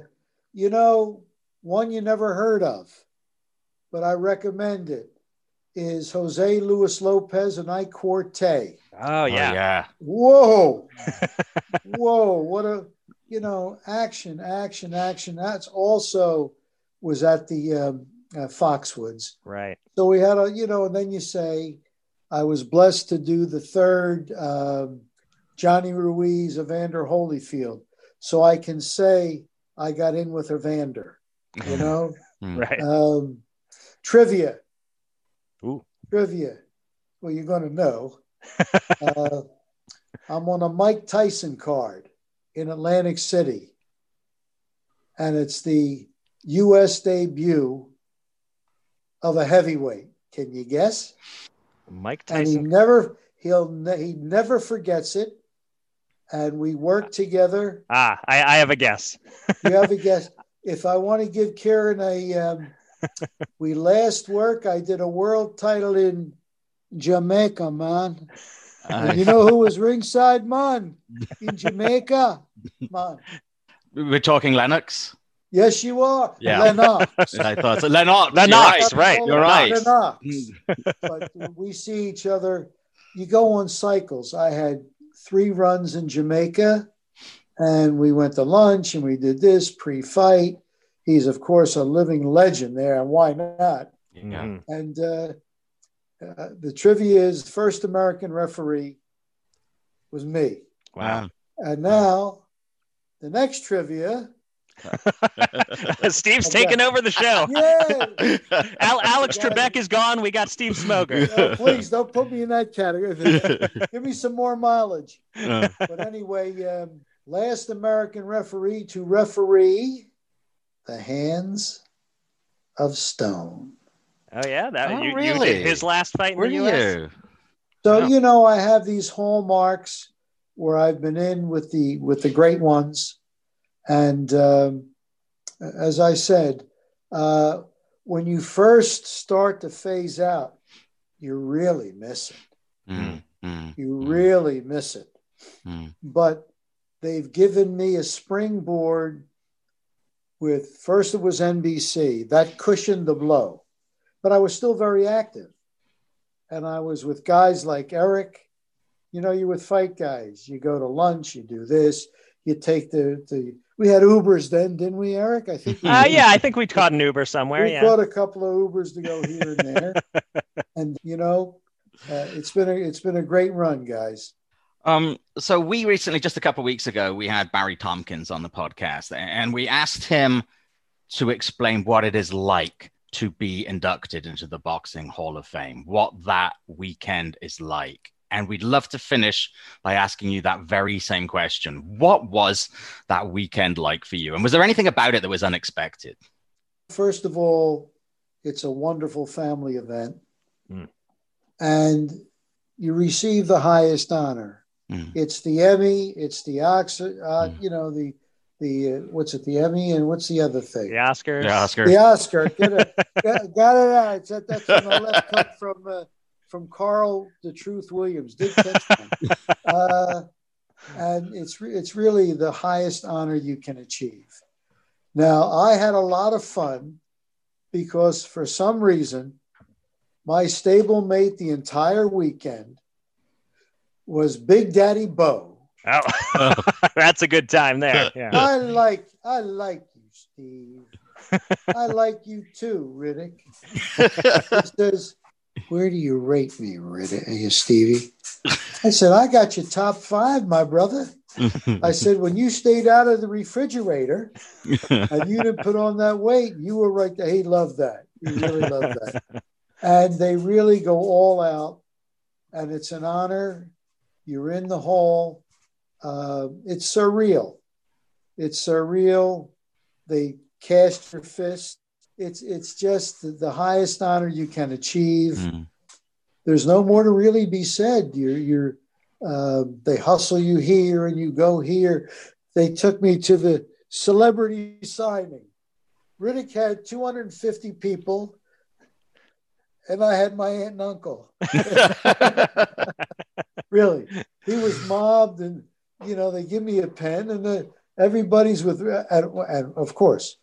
you know, one you never heard of, but I recommend it, is Jose Luis Lopez and Ike Quartey. Oh yeah. yeah. Whoa. Whoa. What a you know, action, action, action. That's also was at the um, uh, Foxwoods. Right. So we had a, you know, and then you say, I was blessed to do the third um, Johnny Ruiz, Evander Holyfield. So I can say I got in with Evander, you know? right. Um, trivia. Ooh. Trivia. Well, you're going to know. uh, I'm on a Mike Tyson card in Atlantic City, and it's the U.S. debut of a heavyweight. Can you guess? Mike Tyson. And he never he'll he never forgets it. And we work together. Ah, I, I have a guess. You have a guess? If I want to give Kieran a, um, we last work. I did a world title in Jamaica, man. And you know who was ringside, man, in Jamaica, man. We're talking Lennox. Yes, you are. Yeah. Lennox. I thought so. Lennox. Lennox, you're right. You're right. Lennox. but we see each other. You go on cycles. I had three runs in Jamaica, and we went to lunch and we did this pre-fight. He's of course a living legend there, and why not? Mhm. And uh, uh, the trivia is first American referee was me. Wow. And now the next trivia. Steve's taking over the show. Yeah. Al- Alex Trebek is gone. We got Steve Smoger. Please don't put me in that category. Give me some more mileage. Uh, But anyway, um, last American referee to referee the hands of stone. Oh yeah, that Oh, you, you really? did his last fight in the U.S. you? So Wow. you know, I have these hallmarks where I've been in with the with the great ones, and um, as I said, uh, when you first start to phase out, you're really missing. Mm, mm, You mm, really miss it. mm. But they've given me a springboard. With first it was NBC that cushioned the blow, but I was still very active, and I was with guys like Eric. You know, you with fight guys. You go to lunch. You do this. You take the the. We had Ubers then, didn't we, Eric? I think. we Uh, yeah, I think we caught an Uber somewhere. we Yeah. caught a couple of Ubers to go here and there, and you know, uh, it's been a it's been a great run, guys. Um, so we recently, just a couple of weeks ago, we had Barry Tompkins on the podcast, and we asked him to explain what it is like to be inducted into the Boxing Hall of Fame, what that weekend is like. And we'd love to finish by asking you that very same question. What was that weekend like for you? And was there anything about it that was unexpected? First of all, it's a wonderful family event, Mm. and you receive the highest honor. Mm. It's the Emmy, it's the Ox, uh, Mm. you know the the uh, what's it the Emmy and what's the other thing? The Oscars. Yeah, Oscar. The Oscar. Get it, got, got it out. It's that, that's on the left cut from uh, from Carl the Truth Williams. Did catch that. uh, and it's re- it's really the highest honor you can achieve. Now I had a lot of fun because for some reason my stablemate the entire weekend was Big Daddy Bowe. Oh, that's a good time there. Yeah. I like I like you, Steve. I like you too, Riddick. He says, Where do you rate me, Riddick? Hey, Stevie. I said, I got you top five, my brother. I said, when you stayed out of the refrigerator and you didn't put on that weight, you were right there. He loved that. He really loved that. And they really go all out. And it's an honor. You're in the hall. Uh, it's surreal. It's surreal. They cast your fist. It's it's just the, highest honor you can achieve. Mm. There's no more to really be said. You're you're uh, they hustle you here and you go here. They took me to the celebrity signing. Riddick had 250 people, and I had my aunt and uncle. really, he was mobbed, and you know they give me a pen, and the, everybody's with, and, and of course,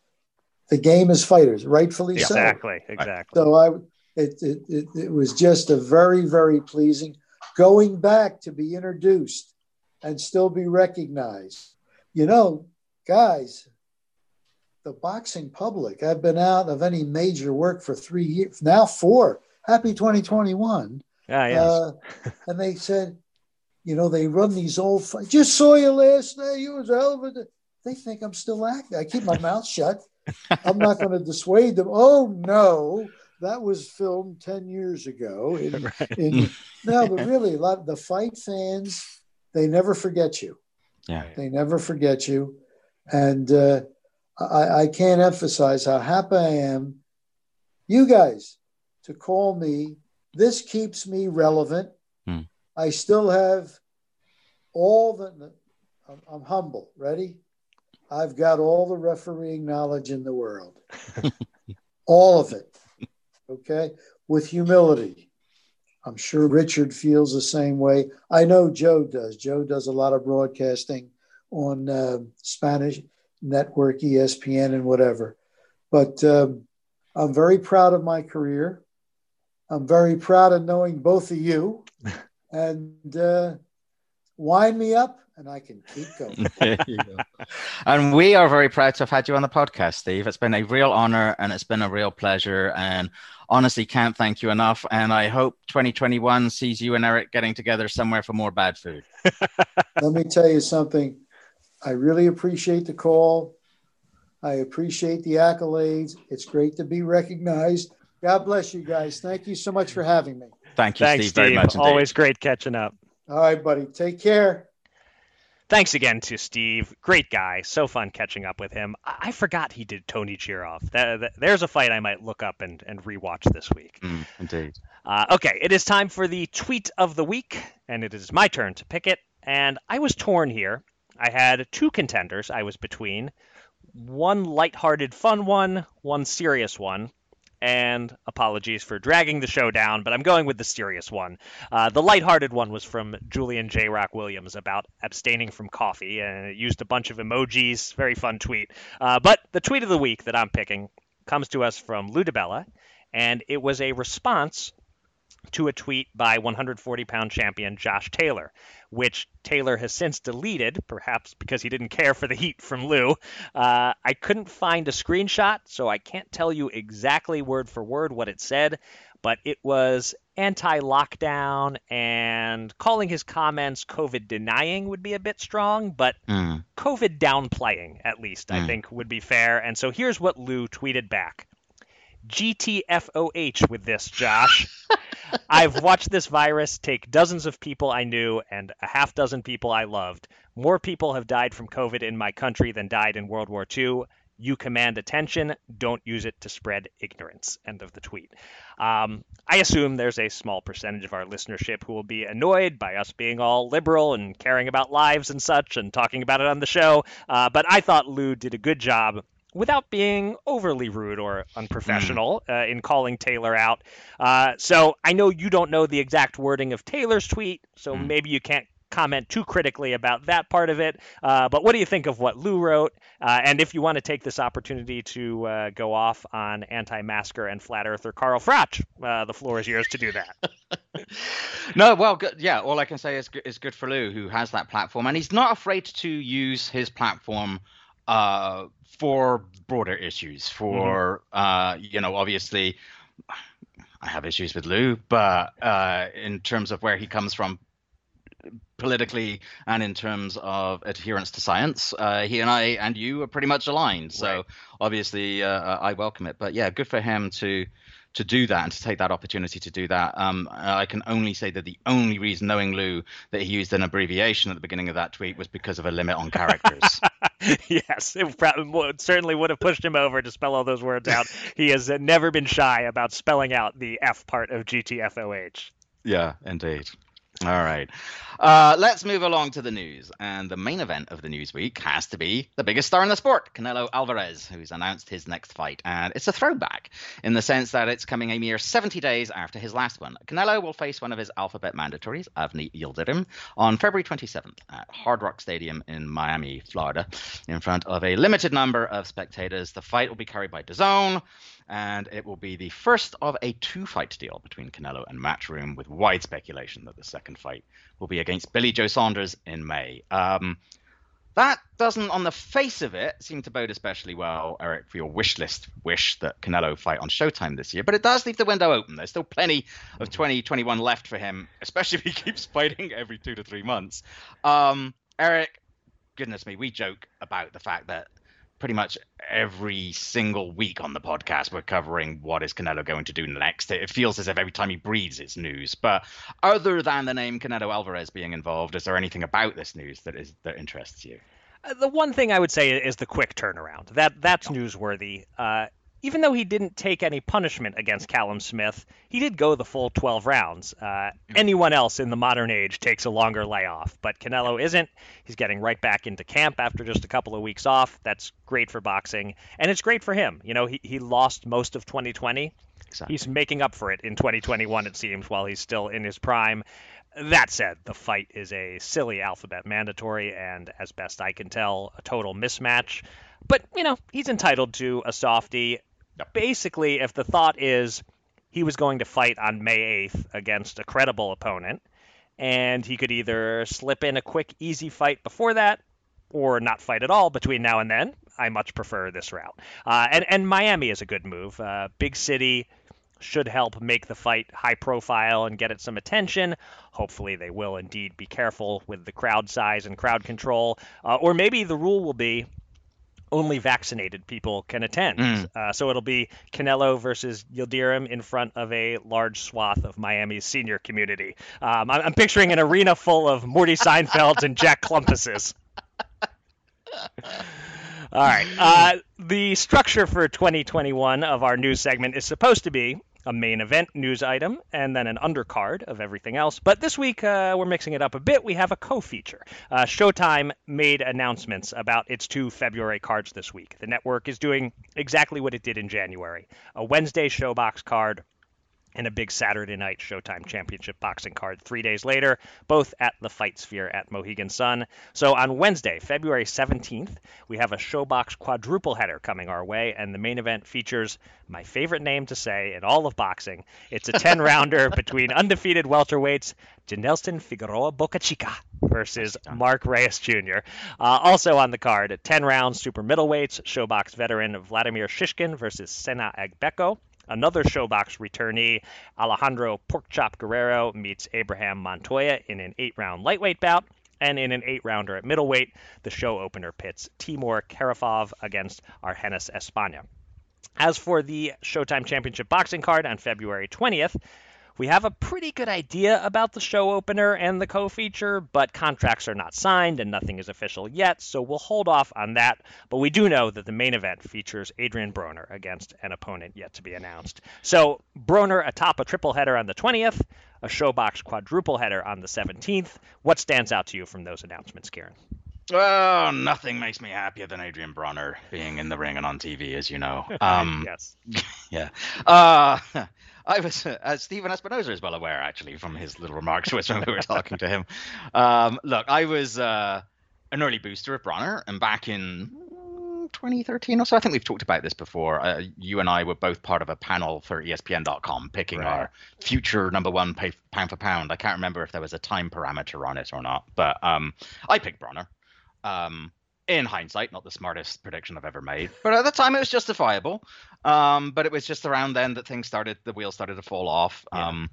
the game is fighters, rightfully so. Exactly. Exactly. So I, it, it, it, it was just a very, very pleasing going back to be introduced and still be recognized. You know, guys, the boxing public, I've been out of any major work for three years, now four. Happy 2021. Yeah, yes. Uh, and they said, you know, they run these old fights. Just saw you last night. You was a hell of a. They think I'm still acting. I keep my mouth shut. I'm not going to dissuade them. Oh no, that was filmed ten years ago. In, Right. in, no, but really, a lot the fight fans, they never forget you. Yeah. They never forget you, and uh, I, I can't emphasize how happy I am. You guys to call me. This keeps me relevant. Hmm. I still have all the. I'm, I'm humble. Ready? I've got all the refereeing knowledge in the world, all of it. Okay, with humility. I'm sure Richard feels the same way. I know Joe does. Joe does a lot of broadcasting on uh, Spanish network, ESPN, and whatever. But um, I'm very proud of my career. I'm very proud of knowing both of you. And uh, wind me up, and I can keep going. There you go. And we are very proud to have had you on the podcast, Steve. It's been a real honor and it's been a real pleasure. And honestly, can't thank you enough. And I hope 2021 sees you and Eric getting together somewhere for more bad food. Let me tell you something. I really appreciate the call. I appreciate the accolades. It's great to be recognized. God bless you guys. Thank you so much for having me. Thank you, Thanks, Steve, very much. indeed. Always great catching up. All right, buddy. Take care. Thanks again to Steve. Great guy. So fun catching up with him. I, I forgot he did Toney Jirov. That, that- there's a fight I might look up and, and rewatch this week. Mm, indeed. Uh, okay, it is time for the tweet of the week, and it is my turn to pick it. And I was torn here. I had two contenders I was between one lighthearted, fun one, one serious one. And apologies for dragging the show down, but I'm going with the serious one. Uh, the lighthearted one was from Julian J. Rock Williams about abstaining from coffee, and it used a bunch of emojis. Very fun tweet. Uh, but the tweet of the week that I'm picking comes to us from Lou DiBella, and it was a response to a tweet by 140 pound champion Josh Taylor, which Taylor has since deleted, perhaps because he didn't care for the heat from Lou. Uh, I couldn't find a screenshot, so I can't tell you exactly word for word what it said, but it was anti lockdown and calling his comments COVID denying would be a bit strong, but Mm. COVID downplaying, at least, I Mm. think would be fair. And so here's what Lou tweeted back. GTFOH with this, Josh. I've watched this virus take dozens of people I knew and a half dozen people I loved. More people have died from COVID in my country than died in World War II. You command attention. Don't use it to spread ignorance. End of the tweet. Um, I assume there's a small percentage of our listenership who will be annoyed by us being all liberal and caring about lives and such and talking about it on the show. Uh, but I thought Lou did a good job without being overly rude or unprofessional uh, in calling Taylor out. Uh, so I know you don't know the exact wording of Taylor's tweet, so maybe you can't comment too critically about that part of it. Uh, but what do you think of what Lou wrote? Uh, and if you want to take this opportunity to uh, go off on anti-masker and flat earther Carl Froch, uh, the floor is yours to do that. No, well, good. yeah. All I can say is is good for Lou, who has that platform, and he's not afraid to use his platform uh, for broader issues. For uh, you know, obviously, I have issues with Lou, but uh, in terms of where he comes from politically and in terms of adherence to science, uh, he and I and you are pretty much aligned. So obviously, uh, I welcome it. But yeah, good for him to to do that and to take that opportunity to do that. Um, I can only say that the only reason, knowing Lou, that he used an abbreviation at the beginning of that tweet was because of a limit on characters. yes, it probably certainly would have pushed him over to spell all those words out. he has never been shy about spelling out the F part of GTFOH. Yeah, indeed. All right. Uh, let's move along to the news. And the main event of the news week has to be the biggest star in the sport, Canelo Alvarez, who's announced his next fight. And it's a throwback in the sense that it's coming a mere 70 days after his last one. Canelo will face one of his alphabet mandatories, Avni Yildirim, on February 27th at Hard Rock Stadium in Miami, Florida, in front of a limited number of spectators. The fight will be carried by DAZN and it will be the first of a two fight deal between Canelo and Matchroom, with wide speculation that the second fight will be against Billy Joe Saunders in May. Um, That doesn't, on the face of it, seem to bode especially well, Eric, for your wish list wish that Canelo fight on Showtime this year. But it does leave the window open. There's still plenty of 2021 left for him, especially if he keeps fighting every two to three months. Um, Eric, goodness me, we joke about the fact that pretty much every single week on the podcast we're covering what is Canelo going to do next. It feels as if every time he breathes it's news. But other than the name Canelo Alvarez being involved, is there anything about this news that is that interests you? Uh, the one thing I would say is the quick turnaround. That that's newsworthy. Uh, even though he didn't take any punishment against Callum Smith, he did go the full 12 rounds. Uh, anyone else in the modern age takes a longer layoff, but Canelo isn't. He's getting right back into camp after just a couple of weeks off. That's great for boxing, and it's great for him. You know, he, he lost most of 2020. Exactly. He's making up for it in 2021, it seems, while he's still in his prime. That said, the fight is a silly alphabet mandatory, and as best I can tell, a total mismatch. But, you know, he's entitled to a softie basically, if the thought is he was going to fight on May 8th against a credible opponent, and he could either slip in a quick, easy fight before that, or not fight at all between now and then. I much prefer this route. Uh, and, and Miami is a good move. Uh, big city should help make the fight high profile and get it some attention. Hopefully, they will indeed be careful with the crowd size and crowd control. Uh, or maybe the rule will be only vaccinated people can attend. Mm. Uh, so it'll be Canelo versus Yildirim in front of a large swath of Miami's senior community. Um, I'm, I'm, picturing an arena full of Morty Seinfelds and Jack Klompuses. All right. Uh, the structure for 2021 of our news segment is supposed to be a main event news item, and then an undercard of everything else. But this week, uh, we're mixing it up a bit. We have a co feature. Uh, Showtime made announcements about its two February cards this week. The network is doing exactly what it did in January a Wednesday Showbox card and a big Saturday night Showtime Championship boxing card three days later, both at the Fight Sphere at Mohegan Sun. So on Wednesday, February 17th, we have a Showbox quadruple header coming our way, and the main event features my favorite name to say in all of boxing. It's a 10 rounder between undefeated welterweights Janelson Figueroa Bocachica versus Mark Reyes Jr. Uh, also on the card, 10 rounds super middleweights, Showbox veteran Vladimir Shishkin versus Sena Agbeko. Another Showbox returnee, Alejandro Porkchop Guerrero, meets Abraham Montoya in an eight round lightweight bout. And in an eight rounder at middleweight, the show opener pits Timur Karifov against Argenis Espana. As for the Showtime Championship boxing card on February 20th, we have a pretty good idea about the show opener and the co feature, but contracts are not signed and nothing is official yet, so we'll hold off on that. But we do know that the main event features Adrian Broner against an opponent yet to be announced. So, Broner atop a triple header on the 20th, a Showbox quadruple header on the 17th. What stands out to you from those announcements, Kieran? Oh, nothing makes me happier than Adrian Broner being in the ring and on TV, as you know. Um, yes. Yeah. Uh, I was, uh, Stephen Espinoza is well aware, actually, from his little remarks to us when we were talking to him. Um, look, I was uh, an early booster of Broner, and back in 2013 or so, I think we've talked about this before. Uh, you and I were both part of a panel for ESPN.com picking right. our future number one pay, pound for pound. I can't remember if there was a time parameter on it or not, but um, I picked Broner. Um, in hindsight, not the smartest prediction I've ever made, but at the time it was justifiable. Um, but it was just around then that things started, the wheels started to fall off. Yeah. Um,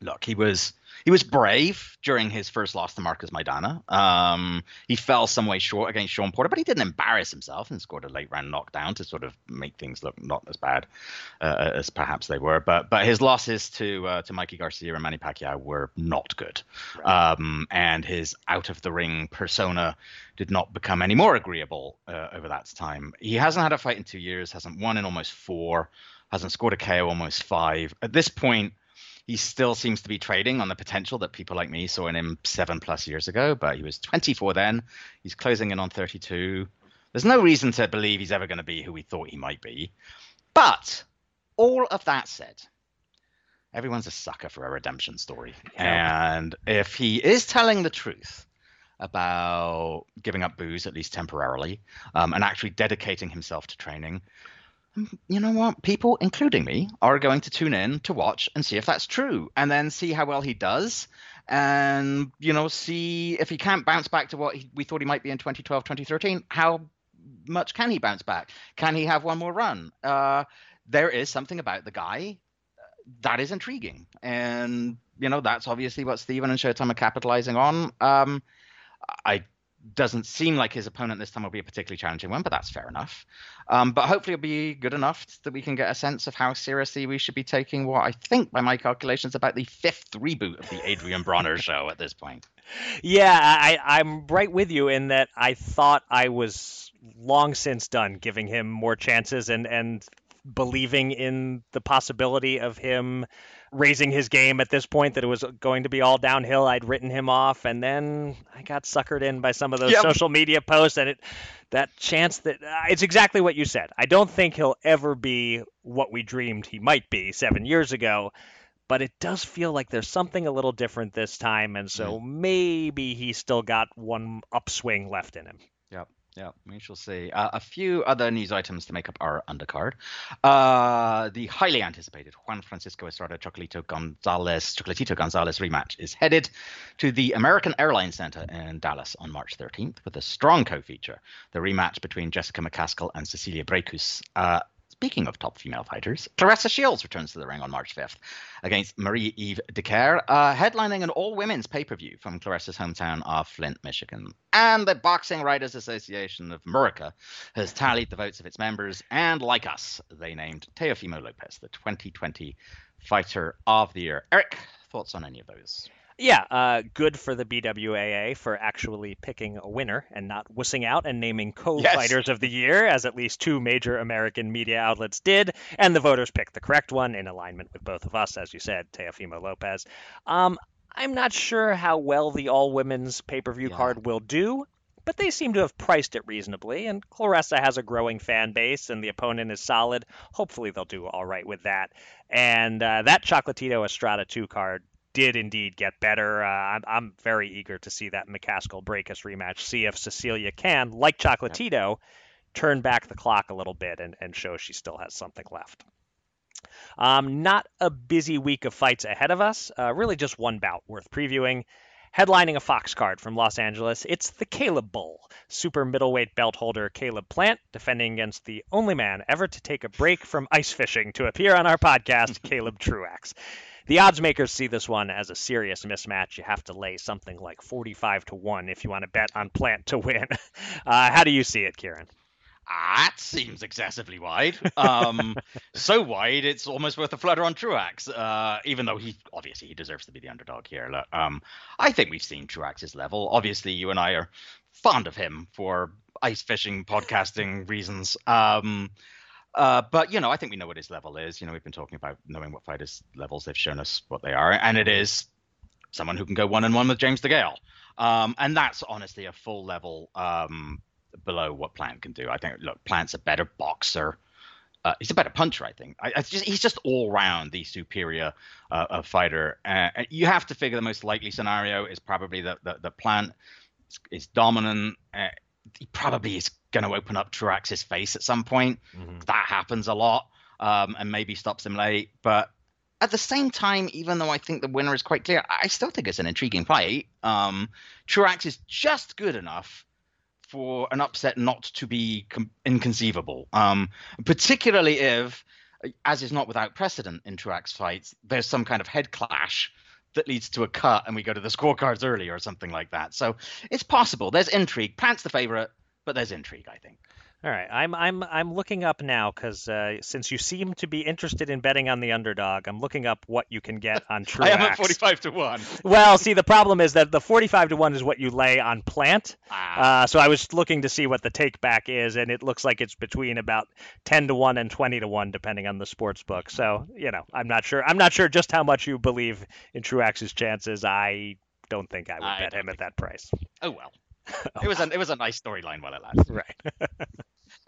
look, he was he was brave during his first loss to Marcos Maidana. Um, he fell some way short against Shawn Porter, but he didn't embarrass himself and scored a late round knockdown to sort of make things look not as bad uh, as perhaps they were. But but his losses to uh, to Mikey Garcia and Manny Pacquiao were not good, right. um, and his out of the ring persona did not become any more agreeable uh, over that time. He hasn't had a fight in two years, hasn't won in almost four, hasn't scored a KO almost five. At this point he still seems to be trading on the potential that people like me saw in him seven plus years ago. But he was 24 then. He's closing in on 32. There's no reason to believe he's ever going to be who we thought he might be. But all of that said, everyone's a sucker for a redemption story. Yeah. And if he is telling the truth about giving up booze, at least temporarily, um, and actually dedicating himself to training, you know what? People, including me, are going to tune in to watch and see if that's true, and then see how well he does. and you know see if he can't bounce back to what he, we thought he might be in 2012 2013 how much can he bounce back can he have one more run uh, there is something about the guy that is intriguing and you know that's obviously what Steven and Showtime are capitalizing on um, I doesn't seem like his opponent this time will be a particularly challenging one, but that's fair enough. Um, but hopefully it'll be good enough that we can get a sense of how seriously we should be taking what I think, by my calculations, about the fifth reboot of the Adrian Broner show at this point. Yeah, I, I'm right with you in that I thought I was long since done giving him more chances and and believing in the possibility of him raising his game at this point that it was going to be all downhill. I'd written him off, and then I got suckered in by some of those Yep. social media posts, and it that chance that uh, it's exactly what you said. I don't think he'll ever be what we dreamed he might be seven years ago. But it does feel like there's something a little different this time, and so maybe he's still got one upswing left in him. Yeah, we shall see. Uh, a few other news items to make up our undercard. Uh, the highly anticipated Juan Francisco Estrada Chocolito Gonzalez Chocolatito Gonzalez rematch is headed to the American Airlines Center in Dallas on March 13th with a strong co-feature: the rematch between Jessica McCaskill and Cecilia Braekhus. Uh, Speaking of top female fighters, Claressa Shields returns to the ring on March 5th against Marie Eve Dicaire, uh, headlining an all women's pay per view from Claressa's hometown of Flint, Michigan. And the Boxing Writers Association of America has tallied the votes of its members, and like us, they named Teofimo Lopez the 2020 Fighter of the Year. Eric, thoughts on any of those? Yeah, uh, good for the BWAA for actually picking a winner and not wussing out and naming co-fighters of the year, as at least two major American media outlets did, and the voters picked the correct one in alignment with both of us, as you said, Teofimo Lopez. Um, I'm not sure how well the all-women's pay-per-view card will do, but they seem to have priced it reasonably, and Claressa has a growing fan base, and the opponent is solid. Hopefully, they'll do all right with that. And uh, that Chocolatito Estrada 2 card did indeed get better. Uh, I'm, I'm very eager to see that McCaskill Braekhus rematch, see if Cecilia can, like Chocolatito, turn back the clock a little bit and, and show she still has something left. Um, not a busy week of fights ahead of us, uh, really just one bout worth previewing. Headlining a Fox card from Los Angeles, it's the Caleb Bull. Super middleweight belt holder Caleb Plant defending against the only man ever to take a break from ice fishing to appear on our podcast, Caleb Truax. The odds makers see this one as a serious mismatch. You have to lay something like 45 to 1 if you want to bet on Plant to win. Uh, how do you see it, Kieran? That seems excessively wide. Um, so wide, it's almost worth a flutter on Truax. Uh, even though he obviously he deserves to be the underdog here. Um, I think we've seen Truax's level. Obviously, you and I are fond of him for ice fishing podcasting reasons. Um, uh, but you know, I think we know what his level is. You know, we've been talking about knowing what fighters' levels they've shown us what they are, and it is someone who can go one on one with James DeGale. Um, and that's honestly a full level um, below what Plant can do. I think look, Plant's a better boxer. Uh, he's a better puncher, I think. I, I just, he's just all round the superior uh, fighter. Uh, you have to figure the most likely scenario is probably that the, the Plant is, is dominant. Uh, he probably is going to open up Truax's face at some point. That happens a lot, um, and maybe stops him late. But at the same time, even though I think the winner is quite clear, I still think it's an intriguing fight. Um, Truax is just good enough for an upset not to be com- inconceivable, um, particularly if, as is not without precedent in Truax fights, there's some kind of head clash that leads to a cut and we go to the scorecards early or something like that. So it's possible. There's intrigue. Plant's the favorite, but there's intrigue, I think. All right, I'm I'm I'm looking up now because uh, since you seem to be interested in betting on the underdog, I'm looking up what you can get on Truax. I am at 45 to 1. Well, see, the problem is that the 45 to 1 is what you lay on plant. Ah. Uh, so I was looking to see what the take back is, and it looks like it's between about 10 to 1 and 20 to 1, depending on the sports book. So, you know, I'm not sure. I'm not sure just how much you believe in Truax's chances. I don't think I would I bet him at that price. Oh well. It was a it was a nice storyline while it lasted. Right.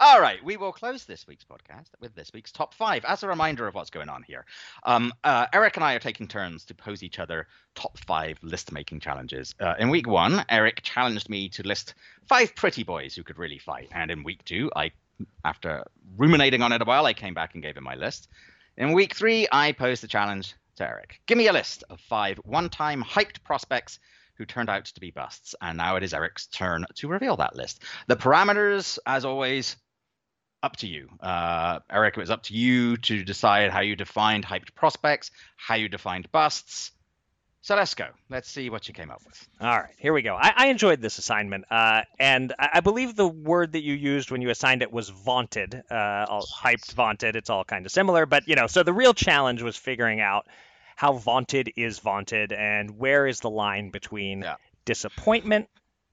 All right, we will close this week's podcast with this week's top five. As a reminder of what's going on here, um, uh, Eric and I are taking turns to pose each other top five list making challenges. Uh, in week one, Eric challenged me to list five pretty boys who could really fight, and in week two, I, after ruminating on it a while, I came back and gave him my list. In week three, I posed the challenge to Eric. Give me a list of five one time hyped prospects who turned out to be busts. And now it is Eric's turn to reveal that list. The parameters, as always, up to you. Uh, Eric, it was up to you to decide how you defined hyped prospects, how you defined busts. So let's go. Let's see what you came up with. All right, here we go. I, I enjoyed this assignment, uh, and I, I, believe the word that you used when you assigned it was vaunted, uh, all hyped, vaunted. It's all kind of similar, but you know. So the real challenge was figuring out how vaunted is vaunted, and where is the line between yeah. disappointment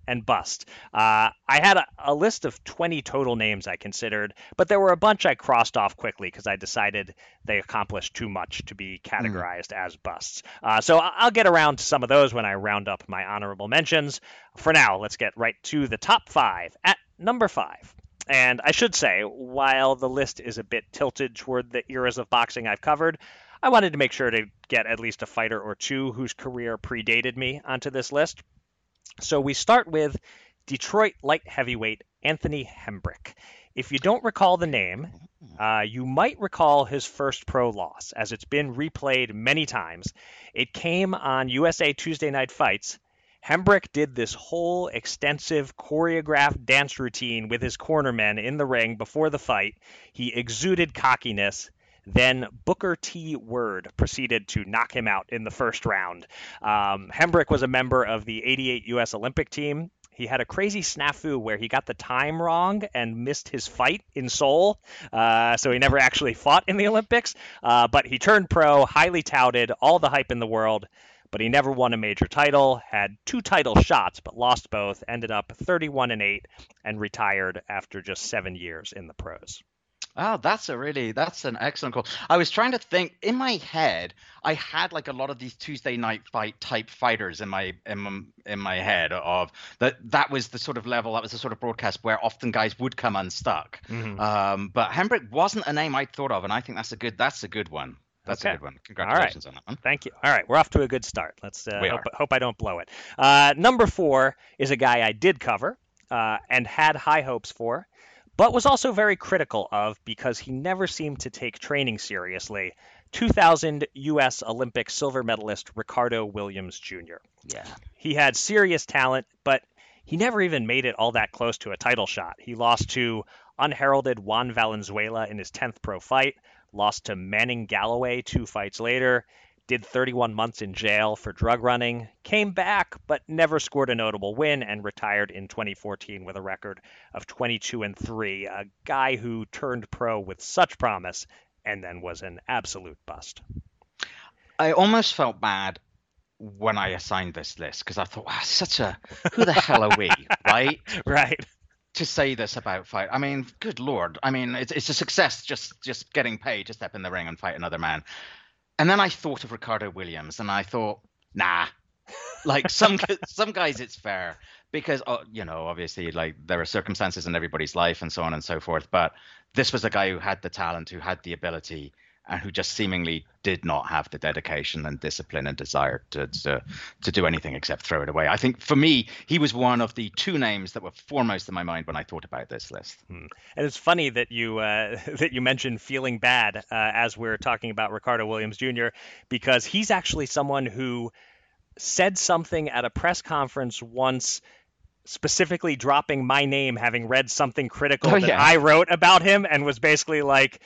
and bust. Uh, I had a, a, list of 20 total names I considered, but there were a bunch I crossed off quickly because I decided they accomplished too much to be categorized mm. as busts. Uh, so I'll get around to some of those when I round up my honorable mentions. For now, let's get right to the top five. At number five, and I should say, while the list is a bit tilted toward the eras of boxing I've covered, I wanted to make sure to get at least a fighter or two whose career predated me onto this list. So we start with Detroit light heavyweight Anthony Hembrick. If you don't recall the name, uh, you might recall his first pro loss, as it's been replayed many times. It came on USA Tuesday Night Fights. Hembrick did this whole extensive choreographed dance routine with his cornermen in the ring before the fight. He exuded cockiness. Then Booker T. Word proceeded to knock him out in the first round. Um, Hembrick was a member of the 88 U.S. Olympic team. He had a crazy snafu where he got the time wrong and missed his fight in Seoul, uh, so he never actually fought in the Olympics. Uh, but he turned pro, highly touted, all the hype in the world but he never won a major title, had two title shots, but lost both, ended up 31 and 8, and retired after just seven years in the pros. Oh, that's a really that's an excellent call. I was trying to think in my head. I had like a lot of these Tuesday night fight type fighters in my in my, in my head of that that was the sort of level that was the sort of broadcast where often guys would come unstuck. Mm-hmm. Um, but Hembrick wasn't a name I'd thought of, and I think that's a good that's a good one. That's okay. a good one. Congratulations on that one. Thank you. All right, we're off to a good start. Let's uh, hope, hope, I don't blow it. Uh, number four is a guy I did cover uh, and had high hopes for but was also very critical of because he never seemed to take training seriously. 2000 U.S. Olympic silver medalist Ricardo Williams Jr. Yeah. He had serious talent, but he never even made it all that close to a title shot. He lost to unheralded Juan Valenzuela in his 10th pro fight, lost to Manning Galloway two fights later, did 31 months in jail for drug running, came back but never scored a notable win and retired in 2014 with a record of 22 and 3, a guy who turned pro with such promise and then was an absolute bust. I almost felt bad when I assigned this list because I thought, wow, such a who the hell are we, right? right to say this about fight. I mean, good lord. I mean, it's it's a success just just getting paid to step in the ring and fight another man. And then I thought of Ricardo Williams, and I thought, nah, like some some guys it's fair because uh, you know obviously like there are circumstances in everybody's life and so on and so forth. But this was a guy who had the talent, who had the ability, and who just seemingly did not have the dedication and discipline and desire to, to to do anything except throw it away. I think for me, he was one of the two names that were foremost in my mind when I thought about this list. Hmm. And it's funny that you uh, that you mentioned feeling bad uh, as we're talking about Ricardo Williams Jr. because he's actually someone who said something at a press conference once specifically dropping my name having read something critical oh, that yeah. I wrote about him and was basically like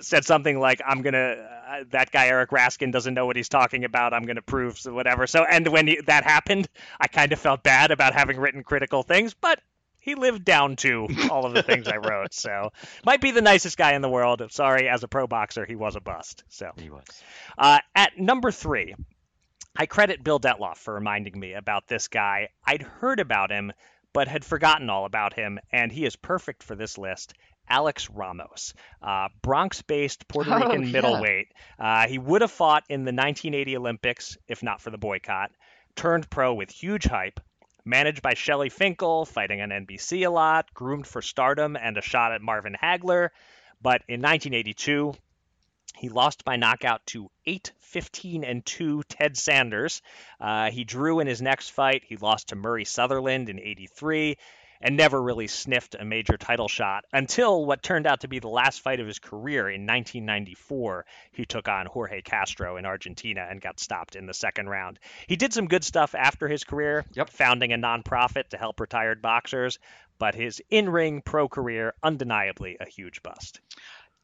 said something like, "I'm gonna uh, that guy Eric Raskin doesn't know what he's talking about. I'm gonna prove so whatever." So, and when he, that happened, I kind of felt bad about having written critical things, but he lived down to all of the things I wrote. So, might be the nicest guy in the world. Sorry, as a pro boxer, he was a bust. So he was. Uh, at number three, I credit Bill Dettloff for reminding me about this guy. I'd heard about him, but had forgotten all about him, and he is perfect for this list. Alex Ramos, uh, Bronx based Puerto oh, Rican yeah. middleweight. Uh, he would have fought in the 1980 Olympics if not for the boycott. Turned pro with huge hype. Managed by Shelley Finkel, fighting on NBC a lot, groomed for stardom and a shot at Marvin Hagler. But in 1982, he lost by knockout to 8 15 and 2 Ted Sanders. Uh, he drew in his next fight. He lost to Murray Sutherland in 83 and never really sniffed a major title shot until what turned out to be the last fight of his career in 1994. He took on Jorge Castro in Argentina and got stopped in the second round. He did some good stuff after his career, yep. founding a nonprofit to help retired boxers, but his in ring pro career, undeniably a huge bust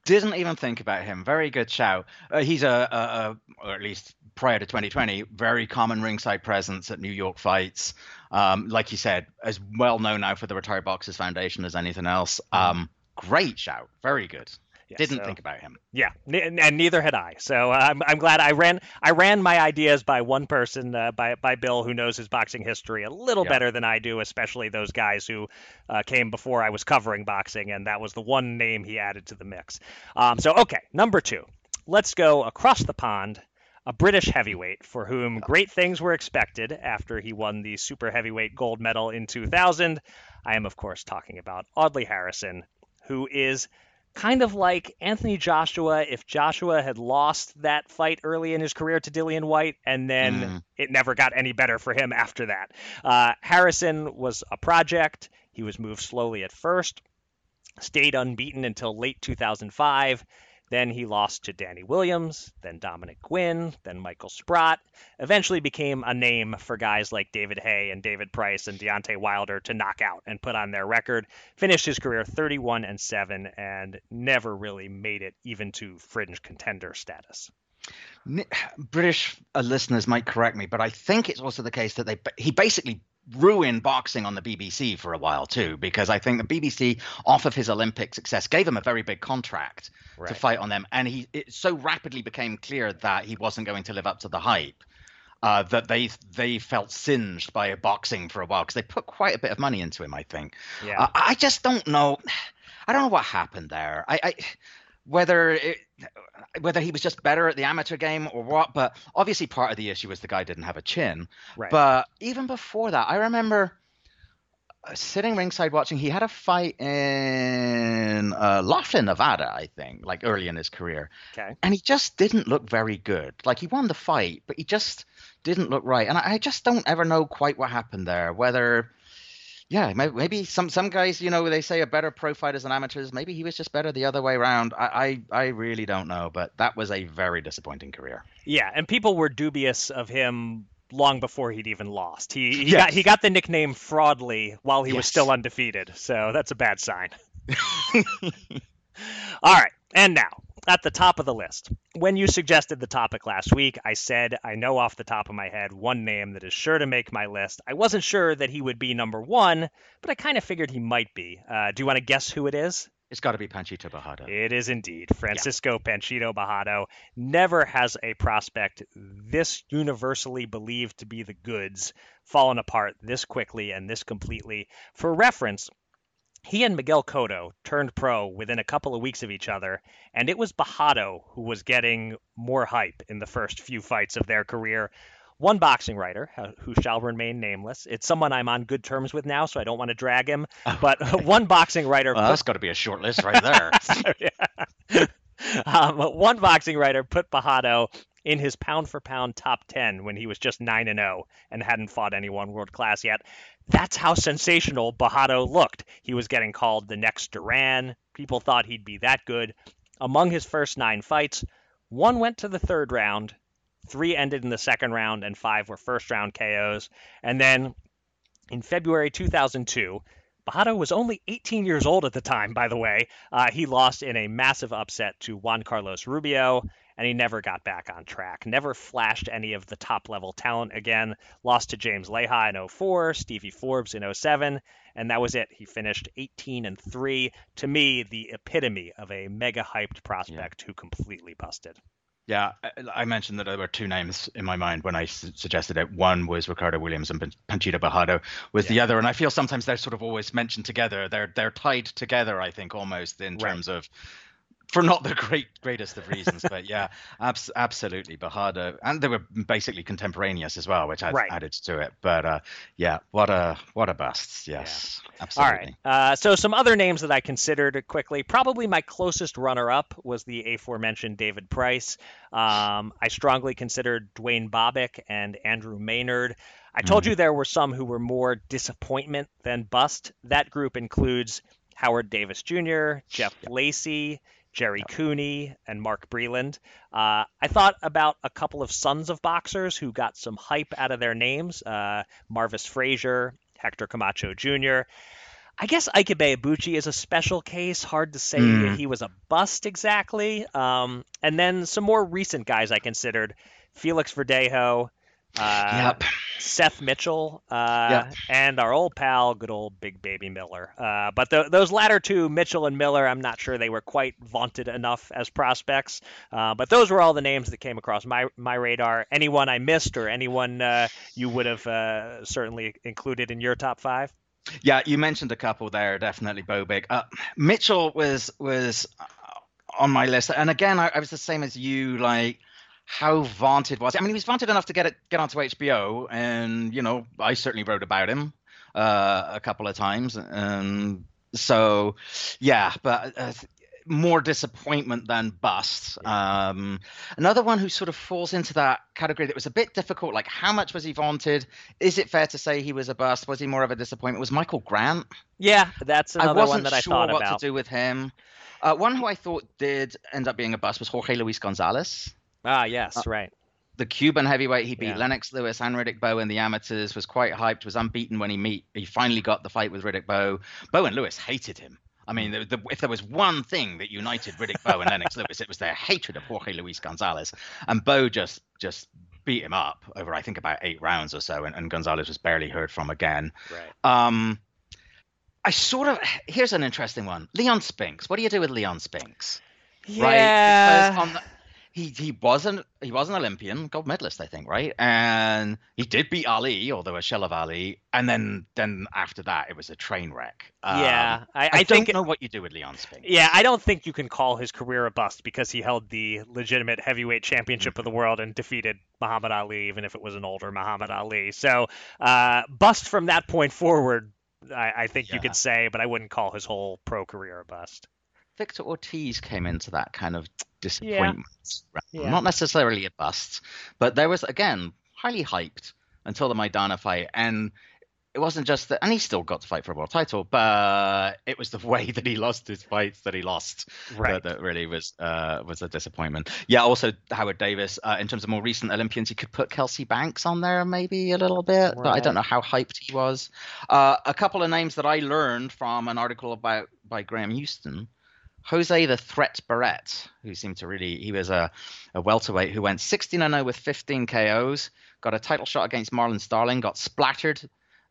didn't even think about him. Very good shout. Uh, he's a, a, a, or at least prior to 2020, very common ringside presence at New York fights. Um, like you said, as well known now for the Retired Boxers Foundation as anything else. Mm-hmm. Um, great shout. Very good. Yeah, Didn't so, think about him. Yeah, and neither had I. So uh, I'm, I'm glad I ran I ran my ideas by one person, uh, by by Bill, who knows his boxing history a little yeah. better than I do, especially those guys who uh, came before I was covering boxing, and that was the one name he added to the mix. Um, so okay, number two, let's go across the pond a British heavyweight for whom great things were expected after he won the super heavyweight gold medal in 2000. I am, of course, talking about Audley Harrison, who is kind of like Anthony Joshua if Joshua had lost that fight early in his career to Dillian Whyte, and then mm. it never got any better for him after that. Uh, Harrison was a project. He was moved slowly at first, stayed unbeaten until late 2005 then he lost to Danny Williams, then Dominick Guinn, then Michael Sprott. Eventually became a name for guys like David Haye and David Price and Deontay Wilder to knock out and put on their record. Finished his career 31 and 7 and never really made it even to fringe contender status. British listeners might correct me, but I think it's also the case that they he basically ruined boxing on the BBC for a while too, because I think the BBC, off of his Olympic success, gave him a very big contract right. to fight on them, and he it so rapidly became clear that he wasn't going to live up to the hype. Uh, that they they felt singed by boxing for a while because they put quite a bit of money into him. I think. Yeah. Uh, I just don't know. I don't know what happened there. I, I whether it, whether he was just better at the amateur game or what. But obviously, part of the issue was the guy didn't have a chin. Right. But even before that, I remember uh, sitting ringside watching. He had a fight in uh, Laughlin, Nevada, I think, like early in his career. Okay. And he just didn't look very good. Like he won the fight, but he just didn't look right. And I, I just don't ever know quite what happened there. Whether yeah, maybe some some guys, you know, they say are better pro fighters than amateurs. Maybe he was just better the other way around. I, I, I really don't know, but that was a very disappointing career. Yeah, and people were dubious of him long before he'd even lost. He he yes. got he got the nickname Fraudly while he yes. was still undefeated, so that's a bad sign. All right, and now at the top of the list. When you suggested the topic last week, I said I know off the top of my head one name that is sure to make my list. I wasn't sure that he would be number one, but I kind of figured he might be. Uh, do you want to guess who it is? It's got to be Panchito Bojado. It is indeed. Francisco yeah. Panchito Bojado never has a prospect this universally believed to be the goods fallen apart this quickly and this completely. For reference, he and Miguel Cotto turned pro within a couple of weeks of each other, and it was Bojado who was getting more hype in the first few fights of their career. One boxing writer, who shall remain nameless, it's someone I'm on good terms with now, so I don't want to drag him. But one boxing writer. Well, put... that's got to be a short list right there. um, one boxing writer put Bojado in his pound for pound top 10 when he was just 9 and 0 and hadn't fought anyone world class yet. That's how sensational Bojado looked. He was getting called the next Duran. People thought he'd be that good. Among his first nine fights, one went to the third round, three ended in the second round, and five were first round KOs. And then in February 2002, Bojado was only 18 years old at the time, by the way. Uh, he lost in a massive upset to Juan Carlos Rubio and he never got back on track. Never flashed any of the top level talent again. Lost to James Leija in 04, Stevie Forbes in 07, and that was it. He finished 18 and 3. To me, the epitome of a mega hyped prospect yeah. who completely busted. Yeah, I mentioned that there were two names in my mind when I su- suggested it. One was Ricardo Williams and Panchito Bojado was yeah. the other, and I feel sometimes they're sort of always mentioned together. They're they're tied together, I think, almost in right. terms of for not the great greatest of reasons, but yeah, abs- absolutely Bojado, and they were basically contemporaneous as well, which I right. added to it. But uh, yeah, what a what a bust, yes, yeah. absolutely. All right, uh, so some other names that I considered quickly. Probably my closest runner-up was the aforementioned David Price. Um, I strongly considered Duane Bobick and Andrew Maynard. I told Mhm. you there were some who were more disappointment than bust. That group includes Howard Davis Jr., Jeff Lacy, Jerry Cooney, and Mark Breland. Uh, I thought about a couple of sons of boxers who got some hype out of their names uh, Marvis Frazier, Hector Camacho Jr. I guess Ike Ibuchi is a special case. Hard to say Mm. he was a bust exactly. Um, and then some more recent guys I considered Felix Verdejo, uh, Yep. Seth Mitchell, uh, Yep. and our old pal, good old Big Baby Miller. Uh, but th those latter two, Mitchell and Miller, I'm not sure they were quite vaunted enough as prospects. Uh, but those were all the names that came across my my radar. Anyone I missed or anyone uh, you would have uh, certainly included in your top five? Yeah, you mentioned a couple there, definitely Bobick. Uh, Mitchell was was on my list, and again, I, I was the same as you. Like, how vaunted was he? I mean, he was vaunted enough to get it get onto HBO, and you know, I certainly wrote about him uh, a couple of times, and so yeah, but. Uh, more disappointment than bust. Um, another one who sort of falls into that category that was a bit difficult. Like, how much was he vaunted? Is it fair to say he was a bust? Was he more of a disappointment? Was Michael Grant? Yeah, that's I another wasn't one that I sure thought what about. to do with him. Uh, one who I thought did end up being a bust was Jorge Luis Gonzalez. Ah, yes, Uh, right. The Cuban heavyweight, he beat Yeah. Lennox Lewis and Riddick Bowe in the amateurs, was quite hyped, was unbeaten when he meet. He finally got the fight with Riddick Bowe. Bowe and Lewis hated him. I mean, the, the, if there was one thing that united Riddick Bowe and Lennox Lewis, it was their hatred of Jorge Luis Gonzalez. And Bowe just just beat him up over, I think, about eight rounds or so, and, and Gonzalez was barely heard from again. Right. Um, I sort of here's an interesting one. Leon Spinks. What do you do with Leon Spinks? Right? Yeah. Because on the, he he wasn't he was an Olympian, gold medalist, I think, right? And he did beat Ali, although a shell of Ali. And then then after that, it was a train wreck. Yeah, Um, I- I, I don't think- know what you do with Leon Spinks. Yeah, I don't think you can call his career a bust because he held the legitimate heavyweight championship of the world and defeated Muhammad Ali, even if it was an older Muhammad Ali. So, uh, bust from that point forward, I, I think you could say, but I wouldn't call his whole pro career a bust. Victor Ortiz came into that kind of disappointment. realm. Yeah. Not necessarily a bust, but there was again highly hyped until the Maidana fight, and it wasn't just that, and he still got to fight for a world title, but it was the way that he lost his fights that he lost Right. that, that really was uh, was a disappointment. Yeah, also Howard Davis. Uh, in terms of more recent Olympians, you could put Kelsey Banks on there maybe a little bit, but I don't know how hyped he was. Uh, a couple of names that I learned from an article about by Graham Houston. Jose the Threat Barrett, who seemed to really, he was a, a welterweight who went 16 0 with 15 KOs, got a title shot against Marlon Starling, got splattered,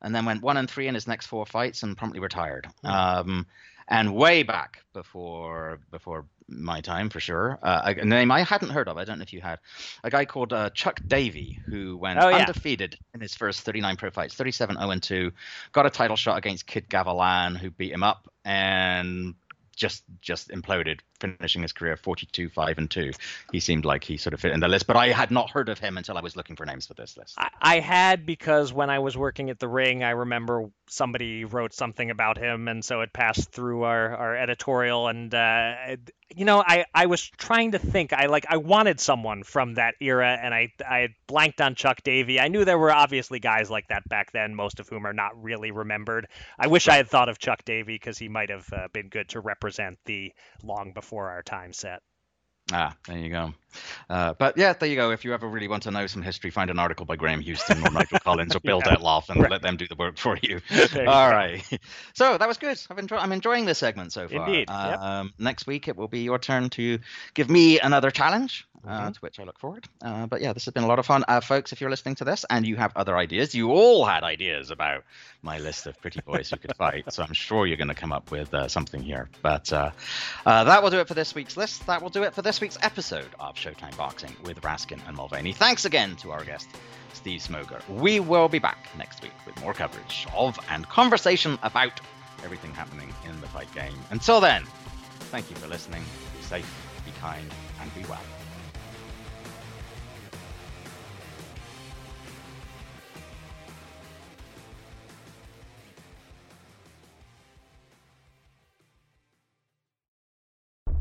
and then went 1 and 3 in his next four fights and promptly retired. Um, and way back before before my time, for sure, uh, a name I hadn't heard of, I don't know if you had, a guy called uh, Chuck Davey, who went Oh, yeah. undefeated in his first 39 pro fights, 37 0 2, got a title shot against Kid Gavilan, who beat him up, and just just imploded, finishing his career 42 5 and 2. He seemed like he sort of fit in the list, but I had not heard of him until I was looking for names for this list. I, I had because when I was working at the ring, I remember somebody wrote something about him, and so it passed through our, our editorial. And uh, you know, I, I was trying to think. I like I wanted someone from that era, and I I blanked on Chuck Davey. I knew there were obviously guys like that back then, most of whom are not really remembered. I wish I had thought of Chuck Davey because he might have uh, been good to represent the long before our time set. Ah, there you go. Uh, but yeah, there you go. If you ever really want to know some history, find an article by Graham Houston or Michael Collins or Bill Yeah. Dettloff and Right. let them do the work for you. All go. right. So that was good. I've enjoy- I'm enjoying this segment so far. Indeed, yep. Um, next week it will be your turn to give me another challenge. Uh, to which I look forward. Uh, but yeah, this has been a lot of fun, uh, folks. If you're listening to this and you have other ideas, you all had ideas about my list of pretty boys who could fight. So I'm sure you're going to come up with uh, something here. But uh, uh, that will do it for this week's list. That will do it for this week's episode of Showtime Boxing with Raskin and Mulvaney. Thanks again to our guest, Steve Smoger. We will be back next week with more coverage of and conversation about everything happening in the fight game. Until then, thank you for listening. Be safe, be kind, and be well.